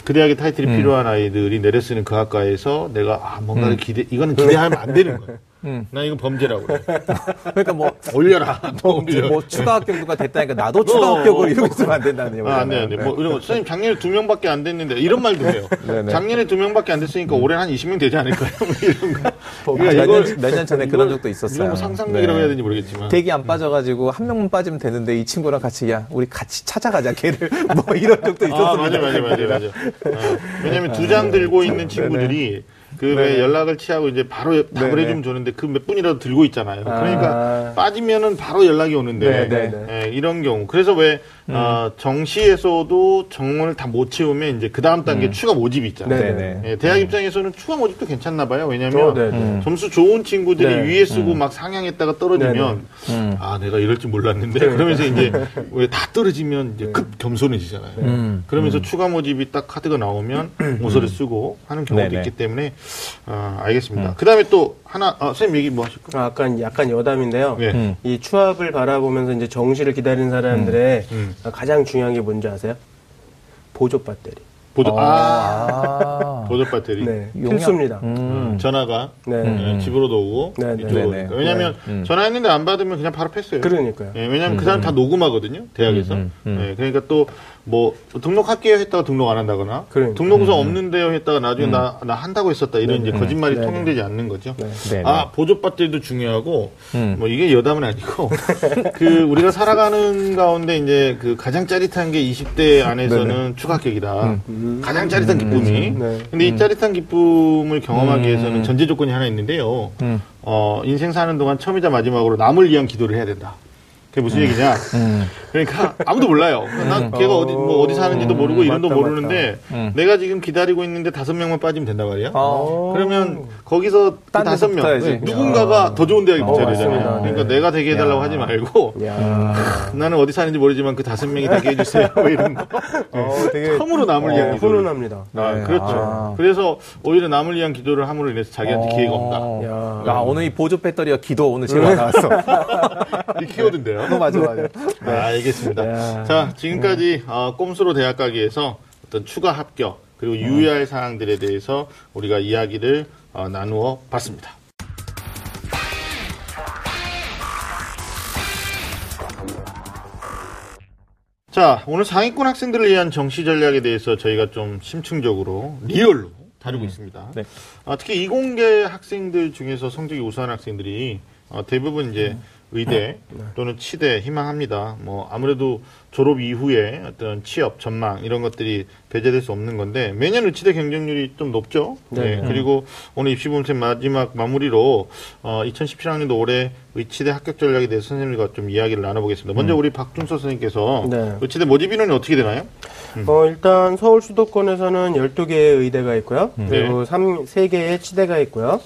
그 대학의 타이틀이 음. 필요한 아이들이 내려 쓰는 그 학과에서 내가 아, 뭔가를 기대 이거는 기대하면 안 되는 거야. *laughs* 음. 나 이거 범죄라고 그래. *laughs* 그러니까 뭐, 올려라. 뭐, 올려. 뭐 추가 합격도가 됐다니까 나도 추가 어, 합격을 어, 이러고 있으면 안 된다는 얘기잖아요. 아, 안 돼, 안 돼. 뭐, 이런 거. 선생님, 작년에 두 명밖에 안 됐는데, 이런 말도 해요. 네네. *laughs* 작년에 두 명밖에 안 됐으니까 올해는 한 20명 되지 않을까요? *laughs* 뭐 이런 거. 몇 그러니까 년- 몇년 전에 그런 적도 있었어요. 이건 뭐 상상력이라고 네. 해야 되는지 모르겠지만. 대기 안 빠져가지고 한 명만 빠지면 되는데 이 친구랑 같이 야 우리 같이 찾아가자 걔를 뭐 이런 적도 아, 있었습니다. 맞아, 맞아, 맞아, 맞아. 어, 왜냐면 두 장 들고 있는 친구들이 그왜 네네. 연락을 취하고 이제 바로 답을 네네. 해주면 좋는데 그 몇 분이라도 들고 있잖아요. 그러니까 아. 빠지면은 바로 연락이 오는데. 예, 이런 경우. 그래서 왜 어, 정시에서도 정원을 다 못 채우면 이제 그 다음 단계 추가 모집이 있잖아요. 네네. 예, 대학 입장에서는 추가 모집도 괜찮나 봐요. 왜냐하면 어, 네, 네. 음. 점수 좋은 친구들이 네. 위에 쓰고 막 상향했다가 떨어지면 음. 아 내가 이럴 줄 몰랐는데 그러면서 이제 *laughs* 왜 다 떨어지면 이제 급 겸손해지잖아요. 음. 그러면서 추가 모집이 딱 카드가 나오면 모서리 쓰고 하는 경우도 네네. 있기 때문에 아, 알겠습니다. 그 다음에 또 하나 아, 선생님 얘기 뭐 하실 거? 아, 약간 약간 여담인데요. 네. 음. 이 추합을 바라보면서 이제 정시를 기다리는 사람들의 음. 가장 중요한 게 뭔지 아세요? 보조 배터리. 보조 아, 아. *laughs* 보조 배터리 네, 필수입니다. 음. 전화가 네. 예, 집으로도 오고 네, 네. 이쪽으로 네, 네. 오니까 왜냐하면 네. 음. 전화했는데 안 받으면 그냥 바로 패스해요. 그러니까요. 예, 왜냐하면 그 사람 다 녹음하거든요 대학에서. 음, 음, 음. 예, 그러니까 또 뭐 등록할게요 했다가 등록 안 한다거나 그러니까. 등록서 없는데요 했다가 나중에 나, 나 한다고 했었다 이런 이제 거짓말이 네, 통용되지 않는 거죠. 네, 아 보조 배터리도 중요하고 음. 뭐 이게 여담은 아니고 *laughs* 그 우리가 살아가는 가운데 이제 그 가장 짜릿한 게 20대 안에서는 추가 합격이다. 가장 짜릿한 기쁨이. 네. 근데 이 짜릿한 기쁨을 경험하기 위해서는 전제 조건이 하나 있는데요. 음. 어, 인생 사는 동안 처음이자 마지막으로 남을 위한 기도를 해야 된다. 그게 무슨 얘기냐? 음. 그러니까 아무도 몰라요. 난 걔가 어디 뭐 어디 사는지도 음, 모르고 이름도 맞다, 모르는데 음. 내가 지금 기다리고 있는데 다섯 명만 빠지면 된단 말이야. 어. 그러면 거기서 그딴 다섯 명 붙어야지. 네, 누군가가 더 좋은 대학에 어, 붙어야 맞습니다. 되잖아요. 그러니까 네. 내가 되게 해달라고 야. 하지 말고 야. *laughs* 나는 어디 사는지 모르지만 그 다섯 명이 되게 해주세요. *laughs* 뭐 이런 거. 어, 되게 처음으로 남을 위한 어, 기도를. 훈훈합니다. 아, 네. 그렇죠. 아. 그래서 오히려 남을 위한 기도를 함으로 인해서 자기한테 기회가 온다. 어. 야. 야, 오늘 이 보조 배터리와 기도 오늘 제일 많이 나왔어. *laughs* 이 키워드인데요. 어, 맞아, 맞아. 아, 알겠습니다. 야. 자, 지금까지 어, 꼼수로 대학 가기에서 어떤 추가 합격 그리고 유의할 사항들에 대해서 우리가 이야기를 어, 나누어 봤습니다. 자, 오늘 상위권 학생들을 위한 정시 전략에 대해서 저희가 좀 심층적으로 리얼로 다루고 있습니다. 네. 아, 특히 이공계 학생들 중에서 성적이 우수한 학생들이 어, 대부분 이제 의대 또는 치대 희망합니다. 뭐 아무래도 졸업 이후에 어떤 취업 전망 이런 것들이 배제될 수 없는 건데 매년 의치대 경쟁률이 좀 높죠. 네. 네. 그리고 오늘 입시본색 마지막 마무리로 어, 2017학년도 올해 의치대 합격 전략에 대해서 선생님과 좀 이야기를 나눠보겠습니다. 먼저 우리 박준서 선생님께서 네. 의치대 모집 인원이 어떻게 되나요? 어, 일단 서울 수도권에서는 12개의 의대가 있고요. 그리고 네. 삼 3개의 치대가 있고요.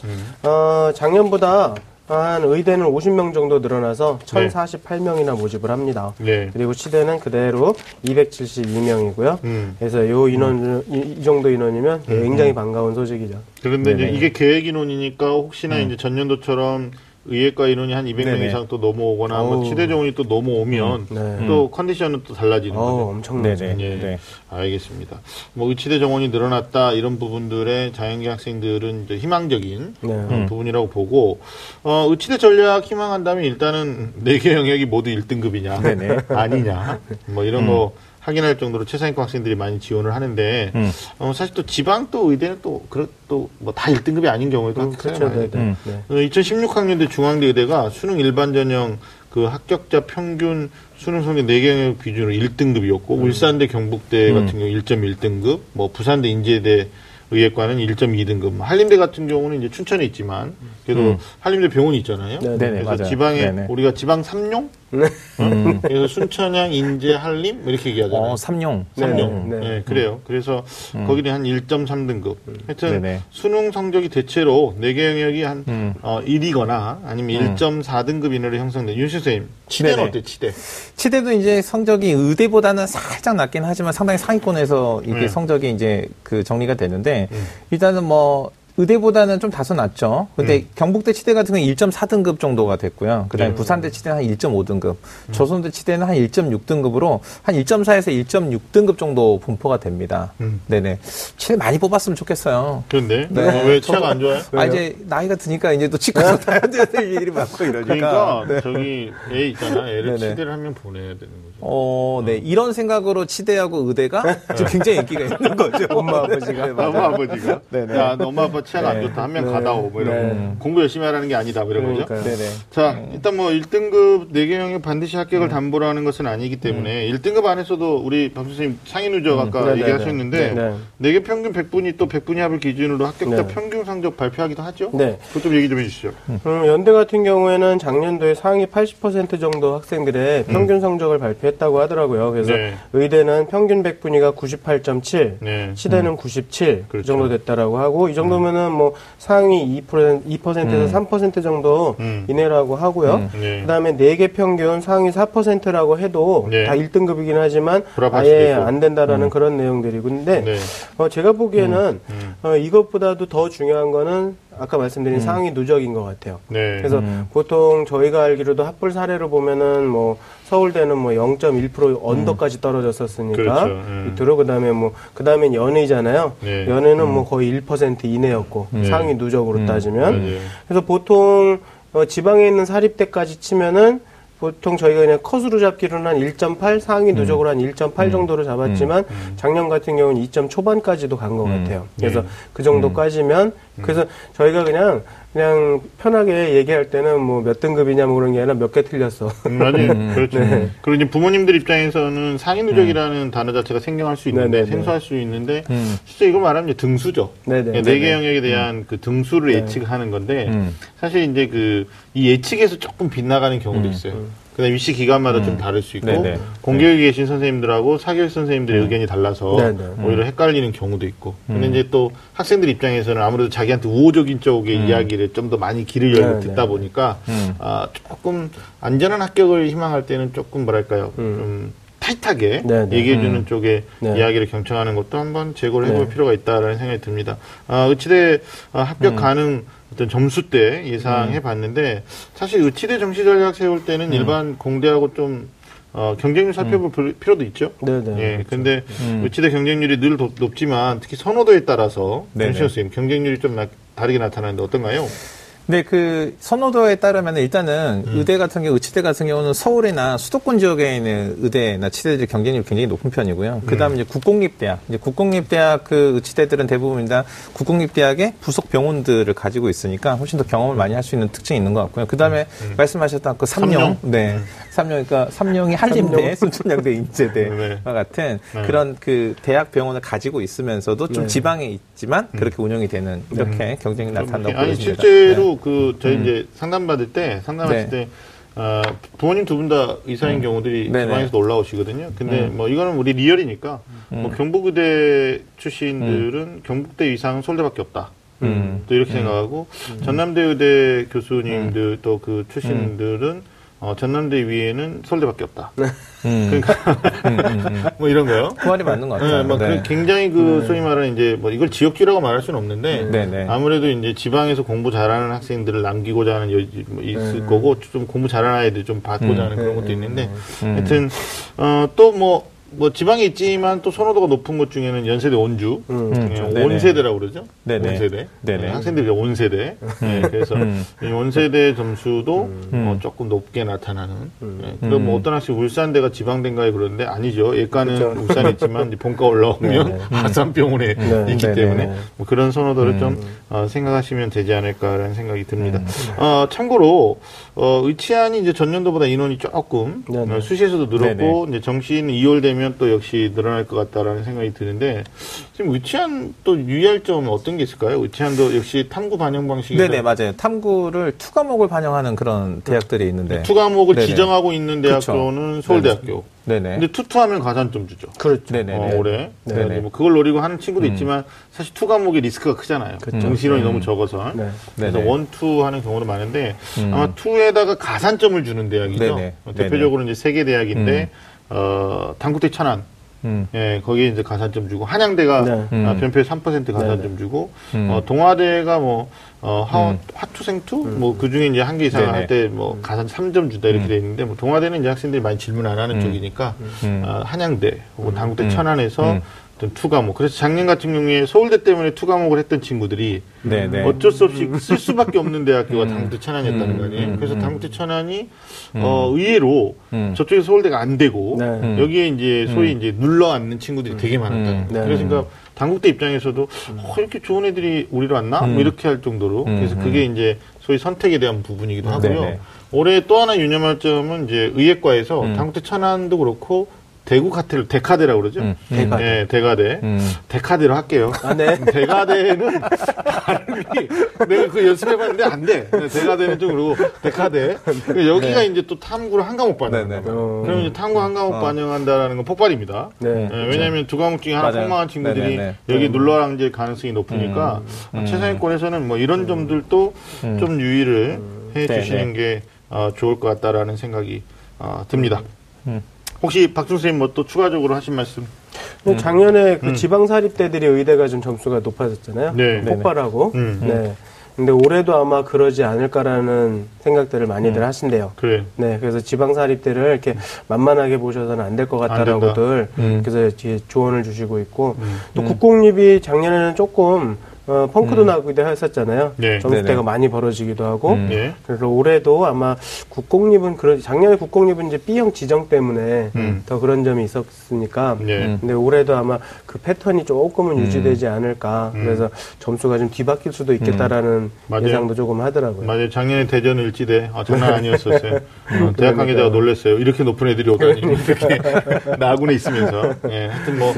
어, 작년보다 한 의대는 50명 정도 늘어나서 네. 1048명이나 모집을 합니다. 네. 그리고 치대는 그대로 272명이고요. 음. 그래서 요 인원, 이, 이 정도 인원이면 굉장히 반가운 소식이죠. 그런데 이제. 이게 계획 인원이니까 혹시나 이제 전년도처럼 의예과 인원이 한 200명 네네. 이상 또 넘어오거나 뭐 어우. 치대 정원이 또 넘어오면 네. 또 컨디션은 또 달라지는 거죠. 엄청나죠. 네네. 예, 네. 알겠습니다. 뭐 의치대 정원이 늘어났다 이런 부분들의 자연계 학생들은 이제 희망적인 네. 어, 부분이라고 보고 어, 의치대 전략 희망한다면 일단은 네 개 영역이 모두 1등급이냐 네네. 아니냐 뭐 이런 거 확인할 정도로 최상위권 학생들이 많이 지원을 하는데 음. 어, 사실 또 지방 또 의대는 또 그렇 또뭐 다 1등급이 아닌 경우도 음, 학생이 그렇죠. 네, 네. 음. 네. 2016학년대 중앙대 의대가 수능 일반 전형 그 합격자 평균 수능 성적 4개 영역 기준으로 1등급이었고 음. 울산대 경북대 같은 경우 1.1등급, 뭐 부산대 인제대 의예과는 1.2등급, 뭐 한림대 같은 경우는 이제 춘천에 있지만 그래도 음. 한림대 병원이 있잖아요. 네, 네네, 그래서 맞아요. 지방에 네네. 우리가 지방 삼룡, 음. *laughs* 그래서 순천향, 인제, 한림 뭐 이렇게 얘기하잖아요. 어, 삼룡. 삼룡. 네, 네, 네. 그래요. 그래서 거기는 한 1.3등급. 하여튼 음. 네네. 수능 성적이 대체로 4개 영역이 한 음. 어, 1이거나 아니면 1.4등급 이내로 형성된. 윤 선생님, 치대는 네네. 어때, 치대? 치대도 이제 성적이 의대보다는 살짝 낮긴 하지만 상당히 상위권에서 이게 네. 성적이 이제 그 정리가 되는데 음. 일단은 뭐 의대보다는 좀 다소 낮죠. 근데 경북대 치대 같은 경우는 1.4등급 정도가 됐고요. 그다음에 네. 부산대 치대는 한 1.5등급, 조선대 치대는 한 1.6등급으로 한 1.4에서 1.6등급 정도 분포가 됩니다. 음. 네네. 치대 많이 뽑았으면 좋겠어요. 그런데 네. 어, 왜 치아가 안 좋아요? 아 이제 나이가 드니까 이제 또 치과도 가야 될 일이 많고 이러니까. 그러니까 저기 애 있잖아. 애를 네네. 치대를 한명 보내야 되는 거죠. 어, 네. 이런 생각으로 치대하고 의대가 지금 굉장히 인기가 있는 거죠. 엄마, 아버지가. 네, 엄마. 아버지가 네네. 야, 너 엄마 아빠 치아가 안 네. 좋다. 한명 네. 가다 오. 뭐 이런 네. 거. 공부 열심히 하라는 게 아니다. 뭐 이런 거죠. 그러니까요. 네네. 자, 일단 뭐 1등급 4개 영역 반드시 합격을 담보로 하는 것은 아니기 때문에 1등급 안에서도 우리 박 선생님 상위 누적 아까 네네네. 얘기하셨는데 네. 네. 개 평균 100분이 또 100분이 합을 기준으로 합격자 네. 평균 성적 발표하기도 하죠? 네. 그것 좀 얘기 좀 해주시죠. 음, 연대 같은 경우에는 작년도에 상위 80% 정도 학생들의 평균 성적을 발표했다고 하더라고요. 그래서 네. 의대는 평균 100분위가 98.7, 네. 치대는 97 그렇죠. 그 정도 됐다라고 하고 이 정도면은 뭐 상위 2% 2%에서 3% 정도 음. 이내라고 하고요. 음. 네. 그다음에 4개 평균 상위 4%라고 해도 네. 다 1등급이긴 하지만 아예. 안 된다라는 그런 내용들이고 근데 네. 어, 제가 보기에는 음. 어, 이것보다도 더 중요한 거는 아까 말씀드린 상위 누적인 것 같아요. 네. 그래서 음. 보통 저희가 알기로도 합불 사례로 보면은 뭐 서울대는 뭐 0.1% 언더까지 떨어졌었으니까 그렇죠. 음. 밑으로 그다음에 뭐 그다음에는 연예잖아요. 네. 연예는 뭐 거의 1% 이내였고 네. 상위 누적으로 따지면 맞아요. 그래서 보통 어, 지방에 있는 사립대까지 치면은 보통 저희가 그냥 컷으로 잡기로는 한 1.8 상위 누적으로 한 1.8 정도로 잡았지만 작년 같은 경우는 2점 초반까지도 간 것 같아요. 그래서 네. 그 정도까지면 그래서 저희가 그냥 그냥 편하게 얘기할 때는 뭐 몇 등급이냐 뭐 그런 게 아니라 몇 개 틀렸어. 음, 맞아요. 그렇죠. 네. 그리고 이제 부모님들 입장에서는 상위 누적이라는 단어 자체가 생경할 수 있는데, 네, 네, 네. 생소할 수 있는데, 음. 실제 이걸 말하면 이제 등수죠. 네, 네. 네 개 영역에 대한 그 등수를 예측하는 건데, 음. 사실 이제 그, 이 예측에서 조금 빗나가는 경우도 음. 있어요. 그다음에 위시 기간마다 좀 다를 수 있고, 네네. 공교육에 계신 선생님들하고 사교육 선생님들의 의견이 달라서 네네. 오히려 헷갈리는 경우도 있고, 근데 이제 또 학생들 입장에서는 아무래도 자기한테 우호적인 쪽의 이야기를 좀 더 많이 귀를 열고. 듣다 보니까, 음. 아, 조금 안전한 합격을 희망할 때는 조금 뭐랄까요, 음. 좀 타이트하게 네네. 얘기해주는 음. 쪽에 네. 이야기를 경청하는 것도 한번 재고를 해볼 네. 필요가 있다라는 생각이 듭니다. 아, 의치대 아, 음. 합격 가능 어떤 점수 때 예상해 봤는데 사실 의치대 정시 전략 세울 때는 음. 일반 공대하고 좀 어, 경쟁률 살펴볼 필- 필요도 있죠. 네, 네. 예, 근데 음. 의치대 경쟁률이 늘 높, 높지만 특히 선호도에 따라서 네네. 선생님 경쟁률이 좀 나- 다르게 나타나는데 어떤가요? 근데 그 선호도에 따르면 일단은 음. 의대 같은 경우, 의치대 같은 경우는 서울이나 수도권 지역에 있는 의대나 치대들이 경쟁률이 굉장히 높은 편이고요. 그 다음에 이제 국공립대학. 이제 국공립대학 그 의치대들은 대부분 다 국공립대학의 부속 병원들을 가지고 있으니까 훨씬 더 경험을 많이 할 수 있는 특징이 있는 것 같고요. 그 다음에 말씀하셨던 그 삼룡. 삼룡? 네. 삼룡, 그러니까 삼룡이 한림대, 순천향대, 인제대와 네. 같은 네. 그런 그 대학 병원을 가지고 있으면서도 좀 네. 지방에 있지만 그렇게 운영이 되는 이렇게 경쟁이 나타난다고 보여집니다. 실제로 그 저희 이제 상담 받을 때 상담하실 네. 때 어, 부모님 두 분 다 의사인 경우들이 네네. 지방에서도 올라오시거든요. 근데 뭐 이거는 우리 리얼이니까 뭐 경북의대 출신들은 경북대 의상은 서울대밖에 없다. 음. 또 이렇게 생각하고 전남대 의대 교수님들 또 그 출신들은 어, 전남대 위에는 서울대밖에 없다. 음. 그러니까 뭐 이런 거요. 그 말이 맞는 것 같아요. 네, 뭐 네. 그 굉장히 그 소위 말하는 이제 뭐 이걸 지역주라고 말할 수는 없는데 네, 네. 아무래도 이제 지방에서 공부 잘하는 학생들을 남기고자 하는 여지 뭐 있을 거고 좀 공부 잘하는 아이들 좀 받고자 하는 그런 것도 있는데 하여튼 어 또 뭐 뭐 지방에 있지만 또 선호도가 높은 것 중에는 연세대 온주, 음, 예, 그렇죠. 온세대라고 그러죠. 네네. 온세대. 네네. 예, 학생들이 온세대. 예, 그래서 음. 이 온세대 점수도 음. 어, 조금 높게 나타나는. 예, 그럼 뭐 어떤 학생 울산대가 지방대인가에 그러는데 아니죠. 예과는 그렇죠. 울산에 있지만 본과 올라오면. *laughs* 아산병원에 네. 있기 네네. 때문에 네. 뭐 그런 선호도를 음. 좀 어, 생각하시면 되지 않을까라는 생각이 듭니다. 어, 참고로 어, 의치한이 이제 전년도보다 인원이 조금 네네. 어, 수시에서도 늘었고 이제 정시는 이월 되면 또 역시 늘어날 것 같다라는 생각이 드는데 지금 의치한 또 유의할 점은 어떤 게 있을까요? 의치한도 역시 탐구 반영 방식이 네네 맞아요. 탐구를 two 과목을 반영하는 그런 대학들이 있는데. two 과목을 네네. 지정하고 있는. 대학교는 서울대학교. 네네. 근데 two two하면 가산점 주죠. 그렇죠. 네네. 어, 올해. 네네. 뭐 그걸 노리고 하는 친구도 있지만 사실 two 과목의 리스크가 크잖아요. 정시론이 너무 적어서. 네. 그래서 네네. one, two 하는 경우도 많은데 음. 아마 two에다가 가산점을 주는 대학이죠. 네네. 어, 대표적으로 이제 세 개 대학인데 어, 단국대 천안. 음. 예, 거기에 이제 가산점 주고 한양대가 네. 아, 음. 변표에 3% 가산점 주고 음. 어, 동아대가 뭐 어, 하, 음. 화two생two 뭐 그중에 이제 한 개 이상 네네. 할때 뭐 가산 3점 주다 이렇게 음. 돼 있는데 뭐 동아대는 이제 학생들이 많이 질문 안 하는 음. 쪽이니까 음. 아, 한양대 혹은 단국대 음. 천안에서 음. 어떤 two 과목 그래서 작년 같은 경우에 서울대 때문에 two 과목을 했던 친구들이 네네. 어쩔 수 없이 쓸 수밖에 없는 대학교가 *laughs* 음. 단국대 천안이었다는 음. 거 아니에요. 음. 그래서 음. 단국대 천안이 어, 의외로 음. 저쪽에 서울대가 안 되고 네. 음. 여기에 이제 소위 이제 눌러 앉는 친구들이 되게 많았다. 음. 네. 그래서 그러니까 단국대 입장에서도 어, 이렇게 좋은 애들이 우리로 왔나? 음. 뭐 이렇게 할 정도로 음. 그래서 그게 이제 소위 선택에 대한 부분이기도 하고요. 네네. 올해 또 하나 유념할 점은 이제 의예과에서 음. 당국대 천안도 그렇고 대구 카테를 대카대라고 그러죠. 음. 대가대. 네, 대가대. 음. 대카대로 할게요. 아, 네. 대가대는 발음이 내가 그 연습해봤는데 안 돼. 네, 대가대는 좀 그러고 대카대. 그러니까 여기가 이제 또 탐구를 한 과목 반영한다. 네. 네네. 어. 그럼 이제 탐구 한 과목 어. 반영한다라는 건 폭발입니다. 네. 네, 왜냐하면 두 과목 중에 하나 맞아요. 폭망한 친구들이 네네네. 여기 눌러 앉을 가능성이 높으니까 음. 최상위권에서는 뭐 이런 점들도 음. 좀 유의를 해 네네. 주시는 게 어, 좋을 것 같다라는 생각이 어, 듭니다. 음. 혹시 박준 선생님 뭐 또 추가적으로 하신 말씀? 뭐 작년에 그 지방사립대들이 의대가 좀 점수가 높아졌잖아요. 네. 폭발하고. 음. 네. 근데 올해도 아마 그러지 않을까라는 생각들을 많이들 하신대요. 그래. 네, 그래서 지방사립대를 이렇게 만만하게 보셔서는 안 될 것 같다라고들 음. 그래서 조언을 주시고 있고 음. 또 국공립이 작년에는 조금 어, 펑크도 나기도 했었잖아요. 네. 점수대가. 많이 벌어지기도 하고. 음. 예. 그래서 올해도 아마 국공립은 그런 작년에 국공립은 이제 B형 지정 때문에 음. 더 그런 점이 있었으니까. 예. 음. 근데 올해도 아마 그 패턴이 조금은 유지되지 않을까. 음. 그래서 점수가 좀 뒤바뀔 수도 있겠다라는. 예상도 조금 하더라고요. 맞아요. 작년에 대전 일지대 아, 장난 아니었었어요. *laughs* 어, 대학. 관계자가 놀랐어요. 이렇게 높은 애들이 오다니 *laughs* 이렇게 나군에 있으면서. 예, 하여튼 뭐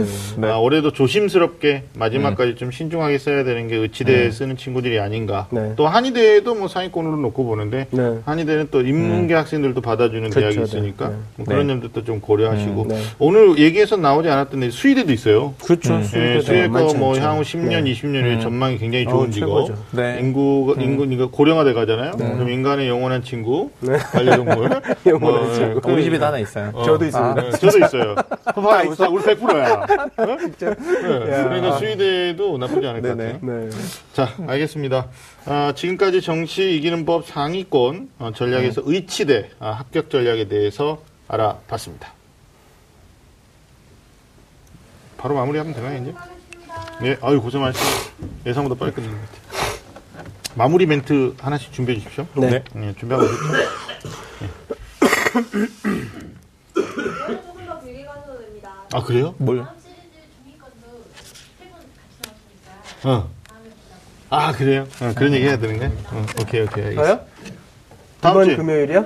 아, 올해도 조심스럽게 마지막까지 좀 신중하게 써야 되는 게 의치대에 쓰는 친구들이 아닌가. 네. 또 한의대에도 뭐 상위권으로 놓고 보는데 네. 한의대는 또 인문계 학생들도 받아주는 그렇죠, 대학이 네. 있으니까 네. 뭐 그런 네. 점들도 좀 고려하시고 음, 네. 오늘 얘기해서 나오지 않았던데 수의대도 있어요. 그렇죠. 음. 예, 뭐. 향후 10년, 네. 20년 후에 음. 전망이 굉장히 좋은 어우, 직업. 네. 인구, 인구, 그러니까 고령화돼 가잖아요. 그럼 인간의 영원한 친구, 네. 반려동물. *laughs* 영원한 뭐, 친구. 그- 우리 집에도 하나 있어요. 어, 저도 있습니다. 네, 저도 있어요. 봐봐, 우리 100%야. 그러니까 수의대도 나쁘지 않을 것. 같아요. 네. 자, 알겠습니다. 아, 지금까지 정시 이기는 법 상위권 어, 전략에서 의치대 아, 합격 전략에 대해서 알아봤습니다. 바로 마무리하면 되나요, 이제? 네, 아유, 고생 많으셨습니다. 예상보다 빨리 끝낸 것 같아요. 마무리 멘트 하나씩 준비해 주십시오. 네. 네, 준비하고 더 길게 가셔도 됩니다. 아, 그래요? 뭘? 다음 시리즈 중위권도 세분 같이 나왔으니까 어. 아, 그래요? 어, 그런 얘기 해야 되는 거야? 어, 오케이, 오케이. 알겠습니다. 저요? 다음 이번 주에 금요일이요?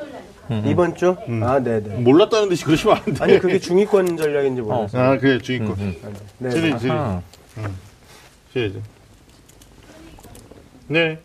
음. 이번 주? 아, 네, 네. 몰랐다는 듯이 그러시면 안 돼. 아니, 그게 중위권 전략인지 몰랐어요. 아, 그래, 주의권. 음, 네. 시리즈, 네. 시리즈. 아하. 시리즈. 네.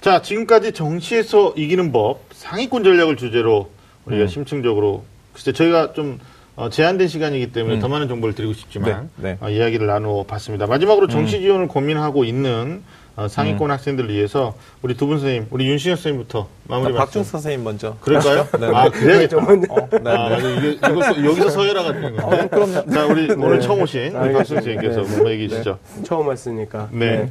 자, 지금까지 정시에서 이기는 법 상위권 전략을 주제로 우리가 음. 심층적으로 글쎄 저희가 좀 어, 제한된 시간이기 때문에 음. 더 많은 정보를 드리고 싶지만 네, 네. 어, 이야기를 나누어 봤습니다. 마지막으로 정시 지원을 고민하고 있는 어, 상위권 학생들을 위해서 우리 두 분 선생님, 우리 윤신혁 선생님부터 마무리 자, 말씀. 박중 선생님 먼저. 그럴까요? 네. 아, 그래야겠다. 어, 네, 아, 네. 맞아. 이게, 이것도 여기서 서열화가 되는 거예요. 그럼요. 자, 우리 오늘 처음 오신 우리 박 선생님께서 네, 뭐 얘기해 주시죠. 처음 왔으니까. 네.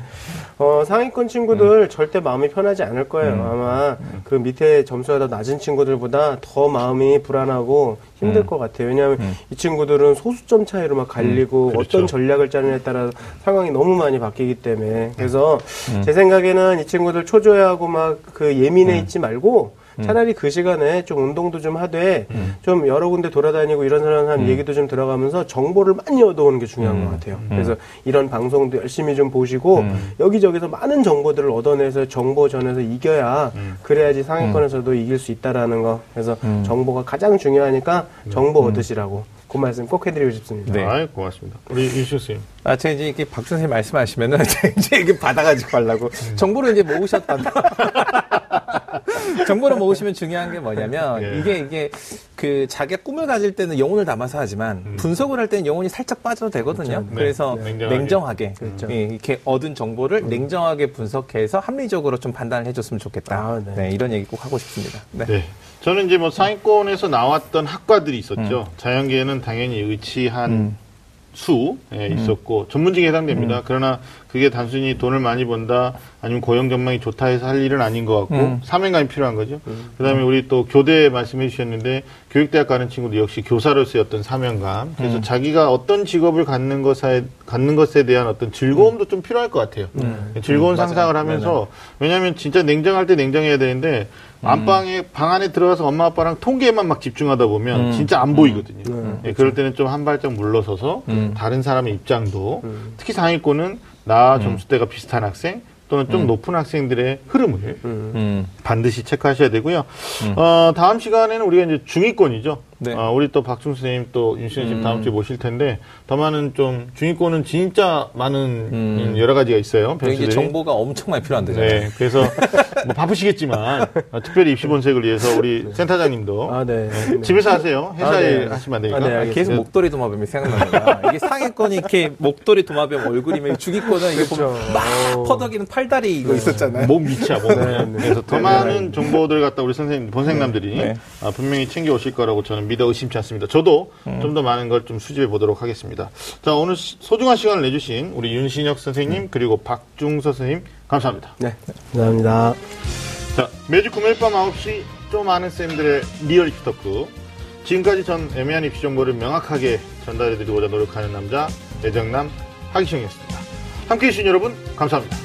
어, 상위권 친구들 절대 마음이 편하지 않을 거예요. 음. 아마 그 밑에 점수가 더 낮은 친구들보다 더 마음이 불안하고 힘들 음. 것 같아요. 왜냐하면 이 친구들은 소수점 차이로 막 갈리고 그렇죠. 어떤 전략을 짜느냐에 따라 상황이 너무 많이 바뀌기 때문에 그래서 음. 제 생각에는 이 친구들 초조해하고 막 그 예민해 음. 있지 말고 차라리 그 시간에 좀 운동도 좀 하되 좀 여러 군데 돌아다니고 이런 사람 얘기도 좀 들어가면서 정보를 많이 얻어오는 게 중요한 것 같아요. 그래서 이런 방송도 열심히 좀 보시고 여기저기서 많은 정보들을 얻어내서 정보전에서 이겨야 그래야지 상위권에서도 이길 수 있다라는 거. 그래서 정보가 가장 중요하니까 정보 얻으시라고 그 말씀 꼭 해드리고 싶습니다. 네. 아이, 고맙습니다. 우리 선생님. 아, 제가 이제 이렇게 박 선생님 말씀하시면은 *laughs* 제가 이제 이게 받아가지고 하려고 정보를 이제 모으셨다. *laughs* 정보를 모으시면 중요한 게 뭐냐면 예. 이게 이게 그 자기가 꿈을 가질 때는 영혼을 담아서 하지만 분석을 할 때는 영혼이 살짝 빠져도 되거든요. 네. 그래서 네. 냉정하게. 냉정하게, 그렇죠. 예, 이렇게 얻은 정보를 냉정하게 분석해서 합리적으로 좀 판단을 해줬으면 좋겠다. 아, 네. 네. 이런 얘기 꼭 하고 싶습니다. 네. 네. 저는 이제 뭐 상위권에서 나왔던 학과들이 있었죠. 음. 자연계에는 당연히 의치한 수 예, 있었고 전문직에 해당됩니다. 그러나 그게 단순히 돈을 많이 번다 아니면 고용 전망이 좋다 해서 할 일은 아닌 것 같고 음. 사명감이 필요한 거죠. 그다음에 우리 또 교대 말씀해 주셨는데 교육대학 가는 친구도 역시 교사로서의 어떤 사명감. 그래서 자기가 어떤 직업을 갖는 것에 갖는 것에 대한 어떤 즐거움도 좀 필요할 것 같아요. 즐거운 상상을 하면서 왜냐하면 진짜 냉정할 때 냉정해야 되는데 안방에 방 안에 들어가서 엄마 아빠랑 통계에만 막 집중하다 보면 진짜 안 보이거든요. 예, 그럴 때는 좀 한 발짝 물러서서 다른 사람의 입장도 특히 상위권은 나 점수대가 비슷한 학생 또는 좀 높은 학생들의 흐름을 음. 반드시 체크하셔야 되고요. 어, 다음 시간에는 우리가 이제 중위권이죠. 네. 어, 우리 또 박중 선생님 또 윤신혜 선생님 다음 주에 모실 텐데 더 많은 좀 중위권은 진짜 많은 음, 여러 가지가 있어요. 이제 변수들이. 정보가 엄청 많이 필요한데잖아요. 네, 그래서 뭐 바쁘시겠지만 어, *laughs* 특별히 입시 본색을 위해서 우리 센터장님도 아, 네. 네. 집에서 하세요. 회사에 아, 네. 하시면 안 되니까. 아, 네, 아, 알겠습니다. 계속 목도리 도마뱀이 생각납니다. 이게 상위권이 이렇게 목도리 도마뱀 얼굴이면 주기권은 이게 보면 그렇죠. 막 퍼덕이는 팔다리 이거 있었잖아요. 목 밑이야, 목. 네, 네. 그래서 더 많은 정보들 갖다 우리 선생님, 본생남들이 네. 아, 분명히 챙겨 오실 거라고 저는 믿어 의심치 않습니다. 저도 음. 좀더 많은 걸 좀 수집해 보도록 하겠습니다. 자, 오늘 시- 소중한 시간을 내주신 우리 윤신혁 선생님, 음. 그리고 박중서 선생님, 감사합니다. 네. 감사합니다. 자, 매주 금요일 밤 9시 좀 아는 쌤들의 real 입시 talk. 지금까지 전 애매한 입시 정보를 명확하게 전달해 드리고자 노력하는 남자, 애정남 하기성이었습니다. 함께 해 주신 여러분 감사합니다.